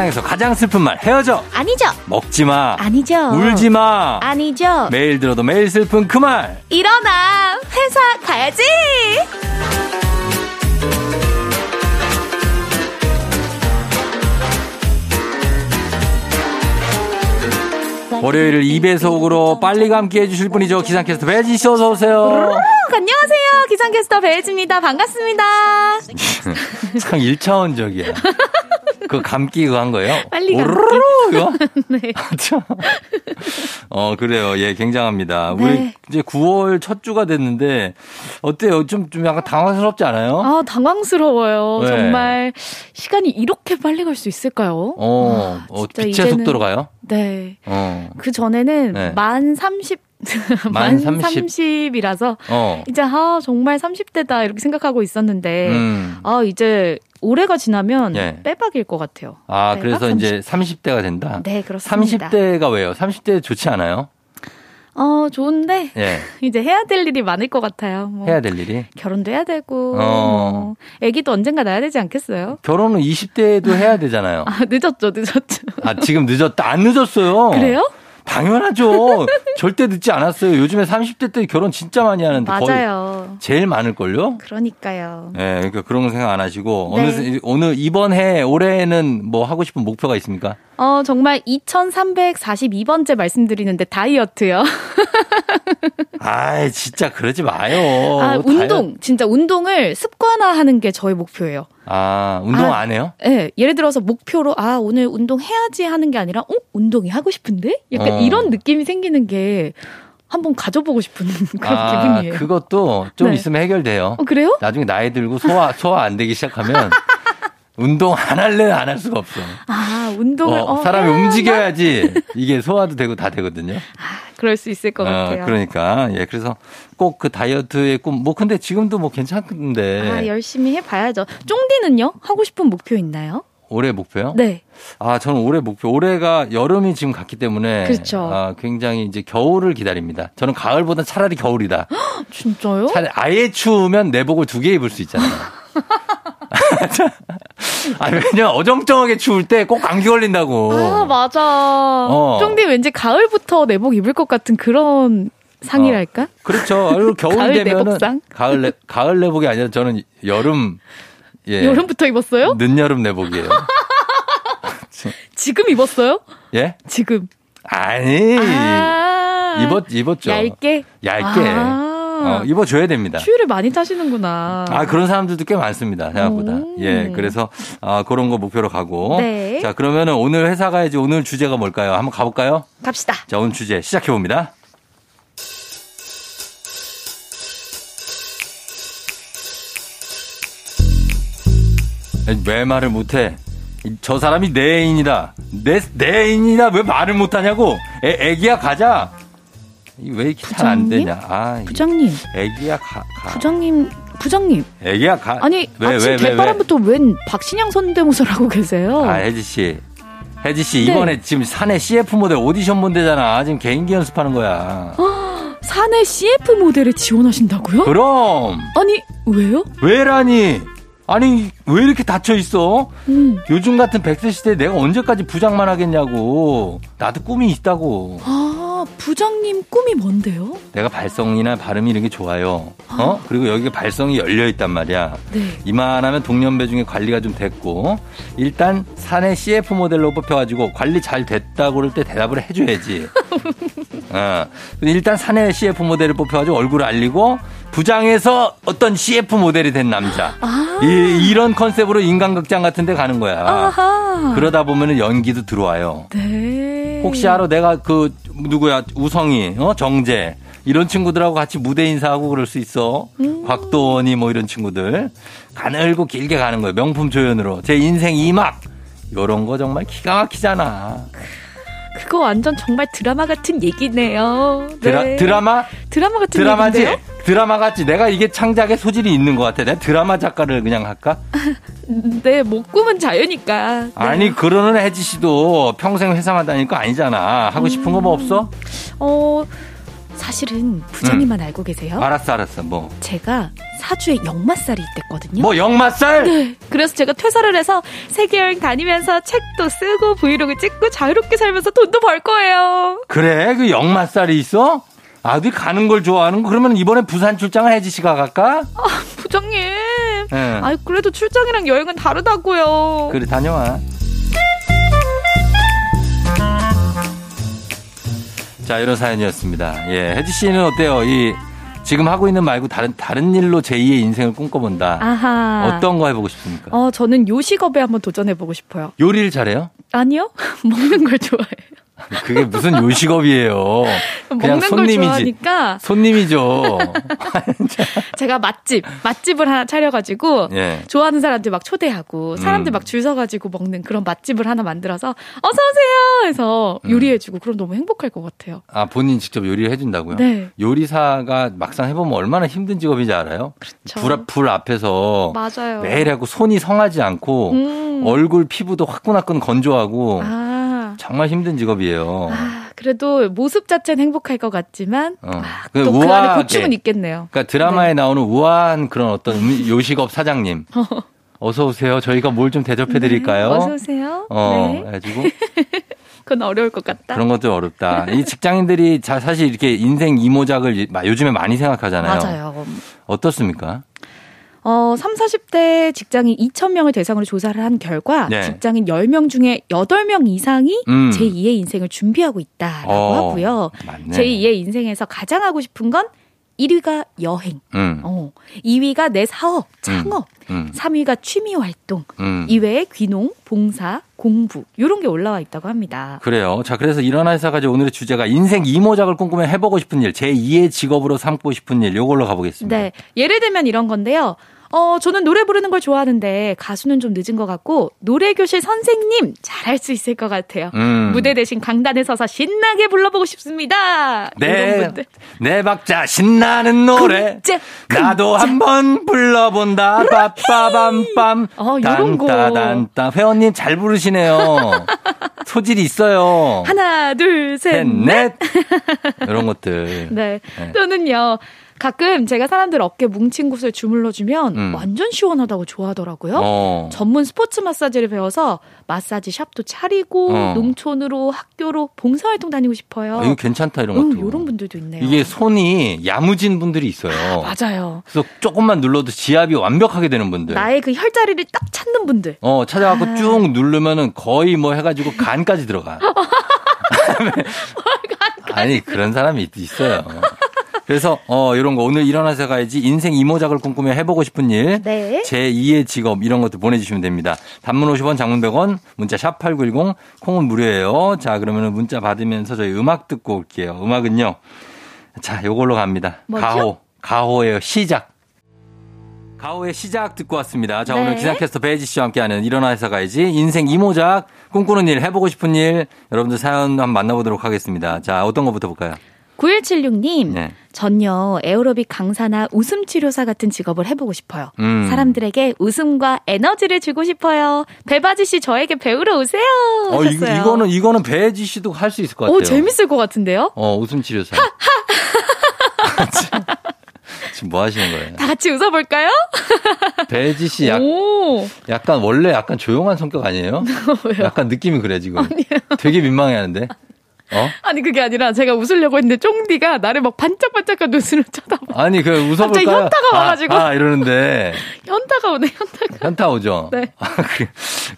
세상에서 가장 슬픈 말 헤어져 아니죠. 먹지 마 아니죠. 울지 마 아니죠. 매일 들어도 매일 슬픈 그 말 일어나. 회사 가야지. 월요일을 2배속으로 빨리 감기 해주실 분이죠 기상캐스터 배지 씨 어서 오세요 안녕하세요. 기상캐스터 배혜지입니다. 반갑습니다. 참 1차원적이야 그 감기 그거 한 거예요? 빨리 감기. 오르르 이거? 네. 참. 어, 그래요. 예, 굉장합니다. 네. 우리 이제 9월 첫 주가 됐는데, 어때요? 좀, 좀 약간 당황스럽지 않아요? 아, 당황스러워요. 네. 정말 시간이 이렇게 빨리 갈 수 있을까요? 어, 아, 어 빛의 이제는- 속도로 가요? 네. 어, 그 전에는 네. 만 30, 만만 30. 30 이라서 어. 이제 아, 정말 30대다 이렇게 생각하고 있었는데 음. 아, 이제 올해가 지나면 예. 빼박일 것 같아요. 아, 네, 그래서 딱 이제 30대가 된다? 네, 그렇습니다. 30대가 왜요? 30대 좋지 않아요? 어, 좋은데 예. 이제 해야 될 일이 많을 것 같아요. 뭐 해야 될 일이. 결혼도 해야 되고 어. 뭐 아기도 언젠가 낳아야 되지 않겠어요? 결혼은 20대에도 해야 되잖아요. 아, 늦었죠, 늦었죠. 아, 지금 늦었다. 안 늦었어요. 그래요? 당연하죠. 절대 늦지 않았어요. 요즘에 30대 때 결혼 진짜 많이 하는데 거의 맞아요. 제일 많을걸요? 그러니까요. 예, 그러니까 그런 거 생각 안 하시고 네. 어느 오늘 이번 해 올해는 뭐 하고 싶은 목표가 있습니까? 어, 정말 2342번째 말씀드리는데 다이어트요. 아, 진짜 그러지 마요. 아, 다이어- 운동. 진짜 운동을 습관화하는 게 저의 목표예요. 아, 운동 아, 안 해요? 예, 예를 들어서 목표로 아, 오늘 운동 해야지 하는 게 아니라 어, 운동이 하고 싶은데? 약간 어. 이런 느낌이 생기는 게 한번 가져보고 싶은 그런 아, 기분이에요. 그것도 좀 네. 있으면 해결돼요. 어, 그래요? 나중에 나이 들고 소화 소화 안 되기 시작하면 운동 안 할래 안 할 수가 없어. 아, 운동을 어, 어, 사람이 움직여야지 이게 소화도 되고 다 되거든요. 그럴 수 있을 것 어, 같아요. 그러니까 예 그래서 꼭 그 다이어트의 꿈 뭐 근데 지금도 뭐 괜찮은데 아, 열심히 해봐야죠. 쫑디는요? 하고 싶은 목표 있나요? 올해 목표요? 네. 아 저는 올해 목표 올해가 여름이 지금 갔기 때문에 그렇죠. 아, 굉장히 이제 겨울을 기다립니다. 저는 가을보다 차라리 겨울이다. 진짜요? 차라리 아예 추우면 내복을 두 개 입을 수 있잖아요. 아 왜냐면 어정쩡하게 추울 때 꼭 감기 걸린다고. 아, 맞아. 어. 쫑디 왠지 가을부터 내복 입을 것 같은 그런 상이랄까? 그렇죠. 그리고 겨울 가을 되면은 내복상? 가을 내, 가을 내복이 아니라 저는 여름 예. 여름부터 입었어요? 늦여름 내복이에요. 지금 입었어요? 예? 지금. 아니. 아. 입었 입었죠. 얇게? 얇게. 아. 어, 입어줘야 됩니다. 추위를 많이 타시는구나. 아, 그런 사람들도 꽤 많습니다. 생각보다. 오. 예, 그래서, 아, 그런 거 목표로 가고. 네. 자, 그러면은 오늘 회사 가야지 오늘 주제가 뭘까요? 한번 가볼까요? 갑시다. 자, 오늘 주제 시작해 봅니다. 왜 말을 못해? 이- 저 사람이 내 애인이다. 내, 내 애인이다. 왜 말을 못하냐고? 애, 애기야, 가자. 이왜 이렇게 잘 안? 되냐. 아, 이 부장님, 애기야, 가, 가. 부장님, 부장님. 애기야, 가. 아니 왜, 아침 왜, 왜, 왜? 웬 박신양 선대모사를 하고 계세요? 아, 혜지 씨. 혜지 씨, 네. 이번에 지금 사내 CF 모델 오디션 본대잖아. 지금 개인기 연습하는 거야. 사내 CF 모델에 지원하신다고요? 그럼! 아니 왜요? 왜라니? 아니, 왜 이렇게 닫혀 있어? 음. 요즘 같은 100세 시대에 내가 언제까지 부장만 하겠냐고. 나도 꿈이 있다고. 아 부장님 꿈이 뭔데요? 내가 발성이나 발음이 이런 게 좋아요. 어? 그리고 여기가 발성이 열려 있단 말이야. 네. 이만하면 동년배 중에 관리가 좀 됐고 일단 사내 CF 모델로 뽑혀가지고 관리 잘 됐다고 그럴 때 대답을 해줘야지. 어. 일단 사내 CF 모델을 뽑혀가지고 얼굴을 알리고 부장에서 어떤 CF 모델이 된 남자. 아. 이, 이런 컨셉으로 인간극장 같은 데 가는 거야. 아하. 그러다 보면은 연기도 들어와요. 네. 혹시 알아? 내가 그 누구야 우성이, 어 정재 이런 친구들하고 같이 무대 인사하고 그럴 수 있어. 음. 곽도원이 뭐 이런 친구들 가늘고 길게 가는 거예요. 명품 조연으로 제 인생 이막 요런 거 정말 기가 막히잖아. 그거 완전 정말 드라마 같은 얘기네요. 드라, 네. 드라마 드라마 같은 드라마지. 얘기인데요? 드라마 같지. 내가 이게 창작의 소질이 있는 것 같아. 내가 드라마 작가를 그냥 할까? 네, 뭐 꿈은 자유니까. 네. 아니 그러는 혜지 씨도 평생 거 아니잖아. 하고 싶은 거뭐 없어? 어 사실은 부장님만 알고 계세요? 알았어, 알았어. 뭐. 제가 사주에 역마살이 있댔거든요. 뭐 역마살? 네. 그래서 제가 퇴사를 해서 세계 여행 다니면서 책도 쓰고 브이로그 찍고 자유롭게 살면서 돈도 벌 거예요. 그래? 그 역마살이 있어? 아들 가는 걸 좋아하는 거? 그러면 이번에 부산 출장을 혜지 씨가 갈까? 부장님. 응. 아이 그래도 출장이랑 여행은 다르다고요. 그래, 다녀와. 자, 이런 사연이었습니다. 예, 혜지 씨는 어때요? 이, 지금 하고 있는 말고 다른, 다른 일로 제2의 인생을 꿈꿔본다. 아하. 어떤 거 해보고 싶습니까? 어 저는 요식업에 한번 도전해 보고 싶어요. 요리를 잘해요? 아니요? 먹는 걸 좋아해요. 그게 무슨 요식업이에요. 그냥 손님이지. 손님이죠. 제가 맛집 맛집을 하나 차려가지고 예. 좋아하는 사람들 막 초대하고 사람들 음. 막줄 서가지고 먹는 그런 맛집을 하나 만들어서 어서 오세요 해서 음. 요리해주고 그럼 너무 행복할 것 같아요. 아, 본인 직접 요리를 해준다고요? 네. 요리사가 막상 해보면 얼마나 힘든 직업인지 알아요? 그렇죠. 불, 앞- 불 앞에서 맞아요. 매일 하고 손이 성하지 않고 음. 얼굴 피부도 화끈화끈 건조하고 아, 정말 힘든 직업이에요. 아, 그래도 모습 자체는 행복할 것 같지만 어. 아, 그또그 우아하게. 고충은 있겠네요. 그러니까 드라마에 나오는 우아한 그런 어떤 음- 요식업 사장님. 어서 오세요. 저희가 뭘 좀 대접해 드릴까요? 네, 어서 오세요. 어, 네. 해가지고 그건 어려울 것 같다. 그런 것도 어렵다. 이 직장인들이 자- 사실 이렇게 인생 이모작을 마- 요즘에 많이 생각하잖아요. 맞아요. 어떻습니까? 어, 3, 40대 직장인 2,000명을 대상으로 조사를 한 결과 네. 직장인 10명 중에 8명 이상이 음. 제2의 인생을 준비하고 있다라고 어, 하고요. 맞네. 제2의 인생에서 가장 하고 싶은 건 1위가 여행, 음, 어, 2위가 내 사업, 창업, 음, 3위가 취미 활동, 음. 이외에 귀농, 봉사, 공부 이런 게 올라와 있다고 합니다. 그래요. 자, 그래서 이런 회사 가지고 오늘의 주제가 인생 이모작을 꿈꾸며 해보고 싶은 일, 제2의 직업으로 삼고 싶은 일, 요걸로 가보겠습니다. 네. 예를 들면 이런 건데요. 어, 저는 노래 부르는 걸 좋아하는데 가수는 좀 늦은 것 같고 노래교실 선생님 잘할 수 있을 것 같아요. 음. 무대 대신 강단에 서서 신나게 불러보고 싶습니다. 이런 네. 네 박자 신나는 노래. 쿵짝, 나도 쿵짝. 한번 불러본다. 빠빠밤빰. 어, 요런 거. 딴따단따. 회원님 잘 부르시네요. 소질이 있어요. 하나, 둘, 셋, 셋, 넷. 이런 것들. 네. 네. 또는요. 가끔 제가 사람들 어깨 뭉친 곳을 주물러주면 음. 완전 시원하다고 좋아하더라고요. 어. 전문 스포츠 마사지를 배워서 마사지 샵도 차리고 어. 농촌으로 학교로 봉사활동 다니고 싶어요. 아, 이거 괜찮다 이런 음, 것도. 이런 분들도 있네요. 이게 손이 야무진 분들이 있어요. 맞아요. 그래서 조금만 눌러도 지압이 완벽하게 되는 분들. 나의 그 혈자리를 딱 찾는 분들. 어, 찾아갖고 아. 쭉 누르면은 거의 뭐 해가지고 간까지 들어가. 아니, 그런 사람이 있- 있어요. 그래서 어 이런 거 오늘 일어나서 가야지 인생 이모작을 꿈꾸며 해보고 싶은 일, 네. 제 2의 직업 이런 것들 보내주시면 됩니다. 단문 50원, 장문 100원, 문자 샵 #8910 콩은 무료예요. 자 그러면 문자 받으면서 저희 음악 듣고 올게요. 음악은요. 자 요걸로 갑니다. 뭐죠? 가호, 가호의 시작. 가호의 시작 듣고 왔습니다. 자, 네. 오늘 기상캐스터 배지 씨와 함께하는 일어나서 가야지. 인생 이모작, 꿈꾸는 일, 해보고 싶은 일. 여러분들 사연 한번 만나보도록 하겠습니다. 자, 어떤 거부터 볼까요? 9176님, 네. 전요 에어로빅 강사나 웃음 치료사 같은 직업을 해보고 싶어요. 음. 사람들에게 웃음과 에너지를 주고 싶어요. 배바지 씨 저에게 배우러 오세요. 어, 이, 하셨어요. 이거는, 이거는 배지 씨도 할 수 있을 것 같아요. 오 재밌을 것 같은데요? 어, 웃음 치료사. 지금 뭐 하시는 거예요? 다 같이 웃어볼까요? 배지 씨 약, 오 약간 원래 약간 조용한 성격 아니에요? 약간 느낌이 그래 지금. 되게 민망해 하는데. 어? 아니 그게 아니라 제가 웃으려고 했는데 쫑디가 나를 막 반짝반짝한 눈으로 쳐다봐. 아니 그 웃어볼까요? 갑자기 현타가 와가지고. 아, 아, 이러는데 현타가 오네 현타가. 현타 오죠. 네. 아, 그,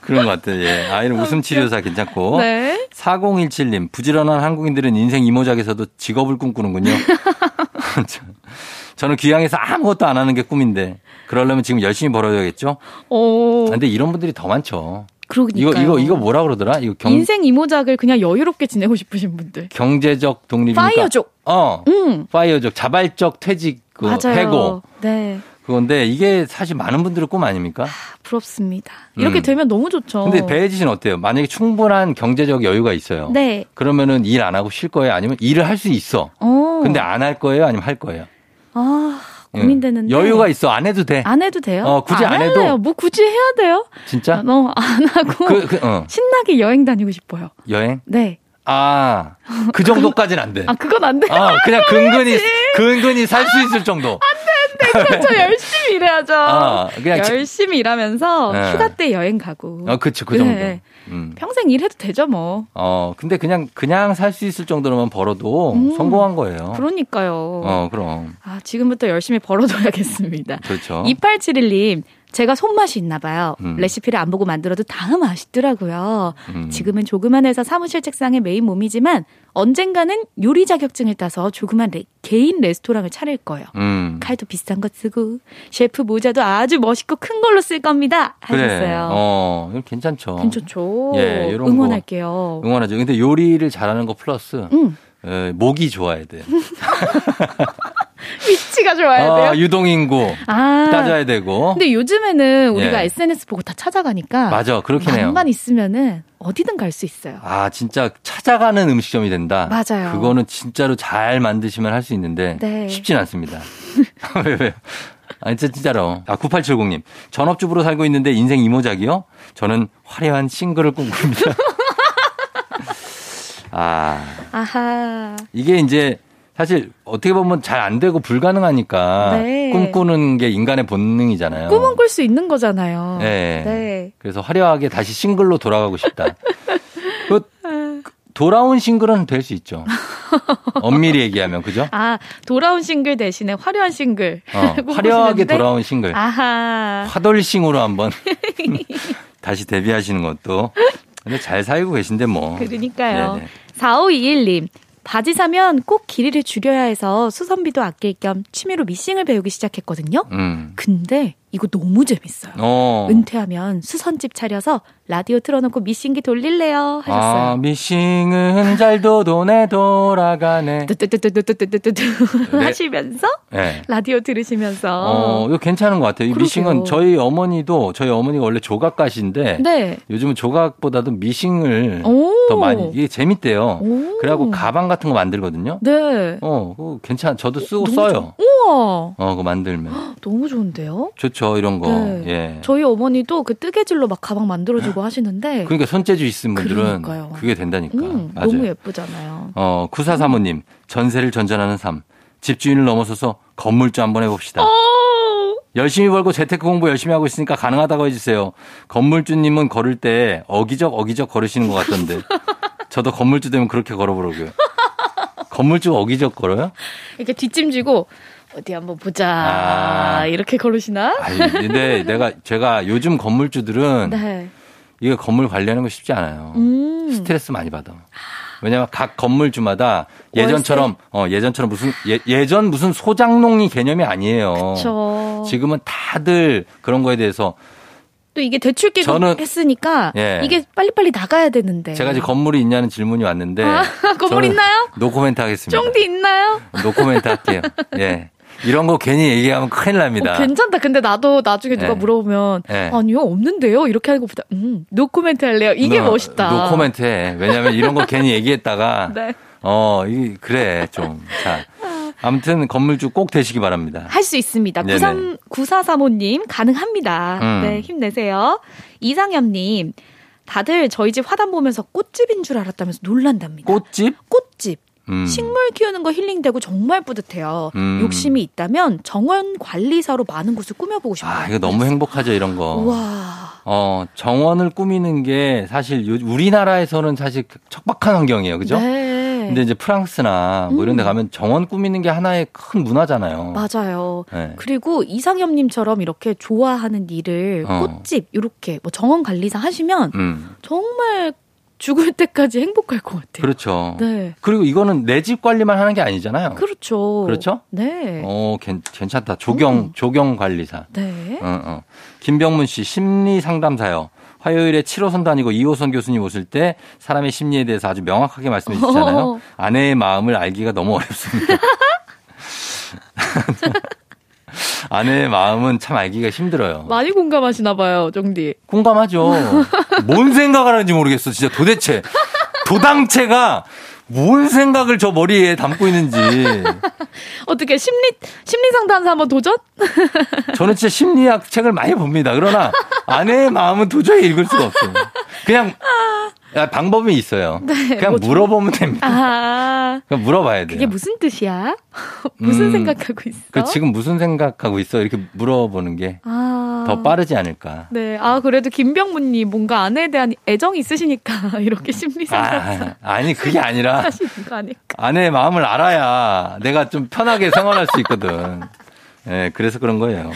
그런 것 같아요. 예. 아이는 웃음 치료사 괜찮고. 네. 4017님 부지런한 한국인들은 인생 이모작에서도 직업을 꿈꾸는군요. 저는 귀향에서 아무것도 안 하는 게 꿈인데 그러려면 지금 열심히 벌어야겠죠. 오. 아, 근데 이런 분들이 더 많죠. 그러니까요. 이거 이거 이거 뭐라 그러더라? 이거 경 인생 이모작을 그냥 여유롭게 지내고 싶으신 분들. 경제적 독립이니까. 파이어족. 어. 음. 파이어족 자발적 퇴직 그 맞아요. 해고 네. 그건데 이게 사실 많은 분들의 꿈 아닙니까? 부럽습니다. 이렇게 음. 되면 너무 좋죠. 근데 배혜지 씨는 어때요? 만약에 충분한 경제적 여유가 있어요. 네. 그러면은 일 안 하고 쉴 거예요? 아니면 일을 할 수 있어? 어. 근데 안 할 거예요? 아니면 할 거예요? 아 예. 고민되는데. 여유가 있어. 안 해도 돼. 안 해도 돼요? 어, 굳이 안 해도. 해요. 뭐 굳이 해야 돼요? 진짜? 너무 안 하고 그, 그, 어. 신나게 여행 다니고 싶어요. 여행? 네. 아, 그 정도까지는 안 돼. 아 그건 안 돼요. 아, 그냥 근근히, 근근히 살 수 있을 정도. 그렇죠. 열심히 일해야죠. 아, 그냥 지- 열심히 일하면서 네. 휴가 때 여행 가고. 어, 그쵸, 그 정도. 네. 음. 평생 일해도 되죠 뭐. 어, 근데 그냥, 그냥 살 수 있을 정도로만 벌어도 음. 성공한 거예요. 그러니까요. 어, 그럼. 아 지금부터 열심히 벌어둬야겠습니다. 그렇죠. 2871님, 제가 손맛이 있나 봐요. 음. 레시피를 안 보고 만들어도 다 맛있더라고요. 음. 지금은 조그만 회사 사무실 책상에 메인 몸이지만 언젠가는 요리 자격증을 따서 조그만 레- 개인 레스토랑을 차릴 거예요. 음. 칼도 비싼 거 쓰고 셰프 모자도 아주 멋있고 큰 걸로 쓸 겁니다. 그래. 하셨어요. 어, 이거 괜찮죠. 괜찮죠. 예, 이런 거. 응원할게요. 응원하죠. 근데 요리를 잘하는 거 플러스, 음. 에, 목이 좋아야 돼요. 위치가 좋아야 돼요. 아, 유동인구 아. 따져야 되고. 근데 요즘에는 우리가 예. SNS 보고 다 찾아가니까 맞아, 그렇긴 해요. 맘만 있으면은 어디든 갈 수 있어요. 아, 진짜 찾아가는 음식점이 된다. 맞아요. 그거는 진짜로 잘 만드시면 할 수 있는데 네. 쉽진 않습니다. 왜, 왜? 아니, 진짜, 진짜로. 아, 9870님. 전업주부로 살고 있는데 인생 이모작이요? 저는 화려한 싱글을 꿈꿉니다. 아, 아하. 이게 이제 사실 어떻게 보면 잘 안 되고 불가능하니까 네. 꿈꾸는 게 인간의 본능이잖아요. 꿈은 꿀 수 있는 거잖아요. 네. 네. 그래서 화려하게 다시 싱글로 돌아가고 싶다. 그 돌아온 싱글은 될 수 있죠. 엄밀히 얘기하면 그죠? 아, 돌아온 싱글 대신에 화려한 싱글. 어? 화려하게 돌아온 싱글. 아하. 화돌싱으로 한번 다시 데뷔하시는 것도. 근데 잘 살고 계신데 뭐. 그러니까요. 네네. 4521님. 바지 사면 꼭 길이를 줄여야 해서 수선비도 아낄 겸 취미로 미싱을 배우기 시작했거든요. 음. 근데 이거 너무 재밌어요. 어. 은퇴하면 수선집 차려서 라디오 틀어놓고 미싱기 돌릴래요 아, 하셨어요. 미싱은 잘도 돈에 돌아가네. 뚜뚜뚜뚜뚜뚜뚜뚜 네. 하시면서 네. 라디오 들으시면서 어, 이거 괜찮은 것 같아요. 이. 미싱은 저희 어머니도 저희 어머니가 원래 조각가시인데 네. 요즘은 조각보다도 미싱을 오. 더 많이 이게 재밌대요. 오. 그래갖고 가방 같은 거 만들거든요. 네. 어, 괜찮. 저도 쓰고 써요. 우와. 어, 그거 만들면 너무 좋은데요? 좋죠. 이런 거. 네. 예. 저희 어머니도 그 뜨개질로 막 가방 만들어주고 하시는데 그러니까 손재주 있은 분들은 그러니까요. 그게 된다니까. 음. 너무 예쁘잖아요. 어, 구사 사모님 전세를 전전하는 삶. 집주인을 넘어서서 건물주 한번 해봅시다. 어. 열심히 벌고 재테크 공부 열심히 하고 있으니까 가능하다고 해주세요. 건물주님은 걸을 때 어기적 어기적 걸으시는 것 같던데. 저도 건물주 되면 그렇게 걸어보려고요. 건물주 어기적 걸어요? 이렇게 뒷짐지고 어디 한번 보자 아. 이렇게 걸으시나? 아니, 근데 내가 제가 요즘 건물주들은 네. 이거 건물 관리하는 거 쉽지 않아요. 음. 스트레스 많이 받아. 왜냐면 각 건물주마다 예전처럼 어 예전처럼 무슨 예, 전 무슨 소장농이 개념이 아니에요. 저 지금은 다들 그런 거에 대해서 또 이게 대출 저는- 했으니까 예. 이게 빨리빨리 나가야 되는데. 제가 지금 건물이 있냐는 질문이 왔는데 아, 건물 있나요? 노코멘트 하겠습니다. 쫑디 있나요? 노코멘트 할게요. 예. 이런 거 괜히 얘기하면 큰일 납니다. 어, 괜찮다. 근데 나도 나중에 누가 예. 물어보면 예. 아니요 없는데요 이렇게 하는 것보다 음 노코멘트 할래요. 이게 너- 멋있다. 노코멘트 해. 왜냐면 이런 거 괜히 얘기했다가 네. 어, 이 그래 좀. 자. 아무튼 건물주 꼭 되시기 바랍니다. 할 수 있습니다. 네네. 93, 9435님, 가능합니다. 음. 네, 힘내세요. 이상엽님, 다들 저희 집 화단 보면서 꽃집인 줄 알았다면서 놀란답니다. 꽃집? 꽃집. 음. 식물 키우는 거 힐링되고 정말 뿌듯해요. 음. 욕심이 있다면 정원 관리사로 많은 곳을 꾸며보고 싶어요. 아, 이거 너무 행복하죠, 이런 거. 와. 어, 정원을 꾸미는 게 사실 요- 우리나라에서는 사실 척박한 환경이에요. 그죠? 네. 근데 이제 프랑스나 뭐 이런 데 가면 정원 꾸미는 게 하나의 큰 문화잖아요. 맞아요. 네. 그리고 이상엽님처럼 이렇게 좋아하는 일을 어. 꽃집 이렇게 뭐 정원 관리사 하시면 음. 정말 죽을 때까지 행복할 것 같아요. 그렇죠. 네. 그리고 이거는 내 집 관리만 하는 게 아니잖아요. 그렇죠. 그렇죠? 네. 어, 괜, 괜찮다. 조경, 음. 조경 관리사. 네. 어, 어. 김병문 씨, 심리 상담사요. 화요일에 7호선 다니고 2호선 교수님 오실 때 사람의 심리에 대해서 아주 명확하게 말씀해 주시잖아요. 어. 아내의 마음을 알기가 너무 어렵습니다. 아내의 마음은 참 알기가 힘들어요. 많이 공감하시나 봐요, 정디. 공감하죠. 뭔 생각을 하는지 모르겠어. 진짜 도대체. 도당체가 뭔 생각을 저 머리에 담고 있는지. 어떻게 심리 심리 상담사 한번 도전? 저는 진짜 심리학 책을 많이 봅니다. 그러나 아내의 마음은 도저히 읽을 수가 없어요. 그냥 야, 방법이 있어요. 네, 그냥 뭐죠? 물어보면 됩니다. 아, 그냥 물어봐야 돼요. 그게 무슨 뜻이야? 무슨 음, 생각하고 있어? 그 지금 무슨 생각하고 있어? 이렇게 물어보는 게더 아. 빠르지 않을까. 네, 아 그래도 김병문님 뭔가 아내에 대한 애정이 있으시니까 이렇게 심리 상담사 아, 아니 그게 아니라? 아내의 마음을 알아야 내가 좀 편하게 생활할 수 있거든. 예, 그래서 그런 거예요.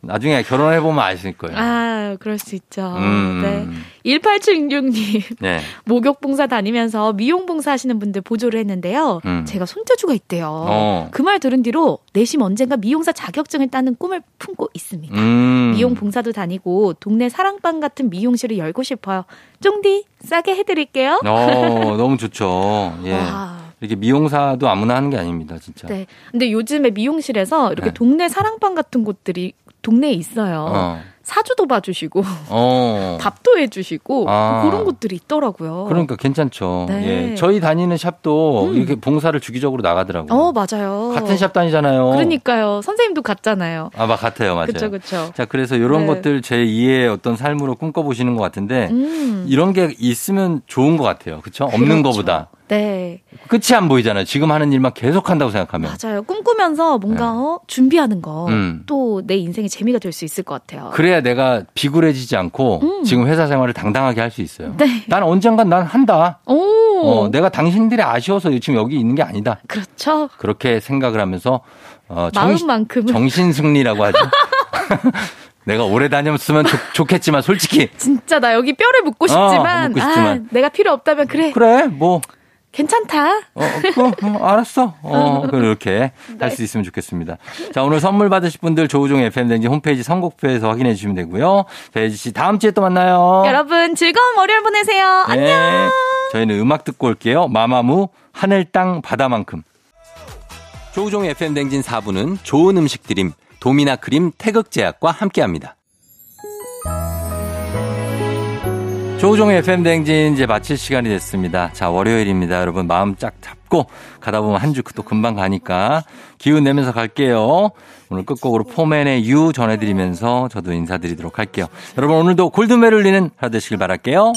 나중에 결혼해 보면 아실 거예요. 아, 그럴 수 있죠. 음. 네. 1876님. 네. 목욕 봉사 다니면서 미용 봉사 하시는 분들 보조를 했는데요. 음. 제가 손재주가 있대요. 어. 그말 들은 뒤로 내심 언젠가 미용사 자격증을 따는 꿈을 품고 있습니다. 음. 미용 봉사도 다니고 동네 사랑방 같은 미용실을 열고 싶어요. 쫑디 싸게 해 드릴게요. 어, 너무 좋죠. 예. 와. 이렇게 미용사도 아무나 하는 게 아닙니다, 진짜. 네. 근데 요즘에 미용실에서 이렇게 네. 동네 사랑방 같은 곳들이 동네에 있어요. 어. 사주도 봐주시고 어. 밥도 해주시고 아. 그런 곳들이 있더라고요. 그러니까 괜찮죠. 네. 예. 저희 다니는 샵도 음. 이렇게 봉사를 주기적으로 나가더라고요. 어 맞아요. 같은 샵 다니잖아요. 그러니까요. 선생님도 갔잖아요. 아, 막 같아요, 맞아요. 그렇죠, 그렇죠. 자, 그래서 이런 네. 것들 제 2의 어떤 삶으로 꿈꿔 보시는 것 같은데 음. 이런 게 있으면 좋은 것 같아요. 그렇죠? 없는 그렇죠. 거보다 네, 끝이 안 보이잖아요. 지금 하는 일만 계속 한다고 생각하면. 맞아요. 꿈꾸면서 뭔가 어, 준비하는 거 음. 또내 인생의 재미가 될 수 있을 것 같아요. 그래야 내가 비굴해지지 않고 음. 지금 회사 생활을 당당하게 할 수 있어요. 네. 난 언젠간 난 한다. 오, 어, 내가 당신들이 아쉬워서 지금 여기 있는 게 아니다. 그렇죠. 그렇게 생각을 하면서 어, 정, 마음만큼은 정신 승리라고 하죠. 내가 오래 다녔으면 좋, 겠지만 솔직히 진짜 나 여기 뼈를 묻고 싶지만, 어, 묻고 싶지만. 아, 내가 필요 없다면 그래, 그래 뭐 괜찮다. 어, 그, 어, 알았어. 어, 그렇게 네. 할수 있으면 좋겠습니다. 자, 오늘 선물 받으실 분들 조우종 FM댕지 홈페이지 선곡표에서 확인해 주시면 되고요. 배지 씨 다음 주에 또 만나요. 여러분 즐거운 월요일 보내세요. 네. 안녕. 저희는 음악 듣고 올게요. 마마무 하늘 땅 바다만큼. 조우종 FM 댕진 4부는 좋은 음식 드림 도미나 크림 태극제약과 함께 합니다. 조우종의 FM 댕진 이제 마칠 시간이 됐습니다. 자, 월요일입니다. 여러분 마음 쫙 잡고 가다 보면 한 주 또 금방 가니까 기운 내면서 갈게요. 오늘 끝곡으로 포맨의 유 전해드리면서 저도 인사드리도록 할게요. 여러분 오늘도 골든벨 울리는 하루 되시길 바랄게요.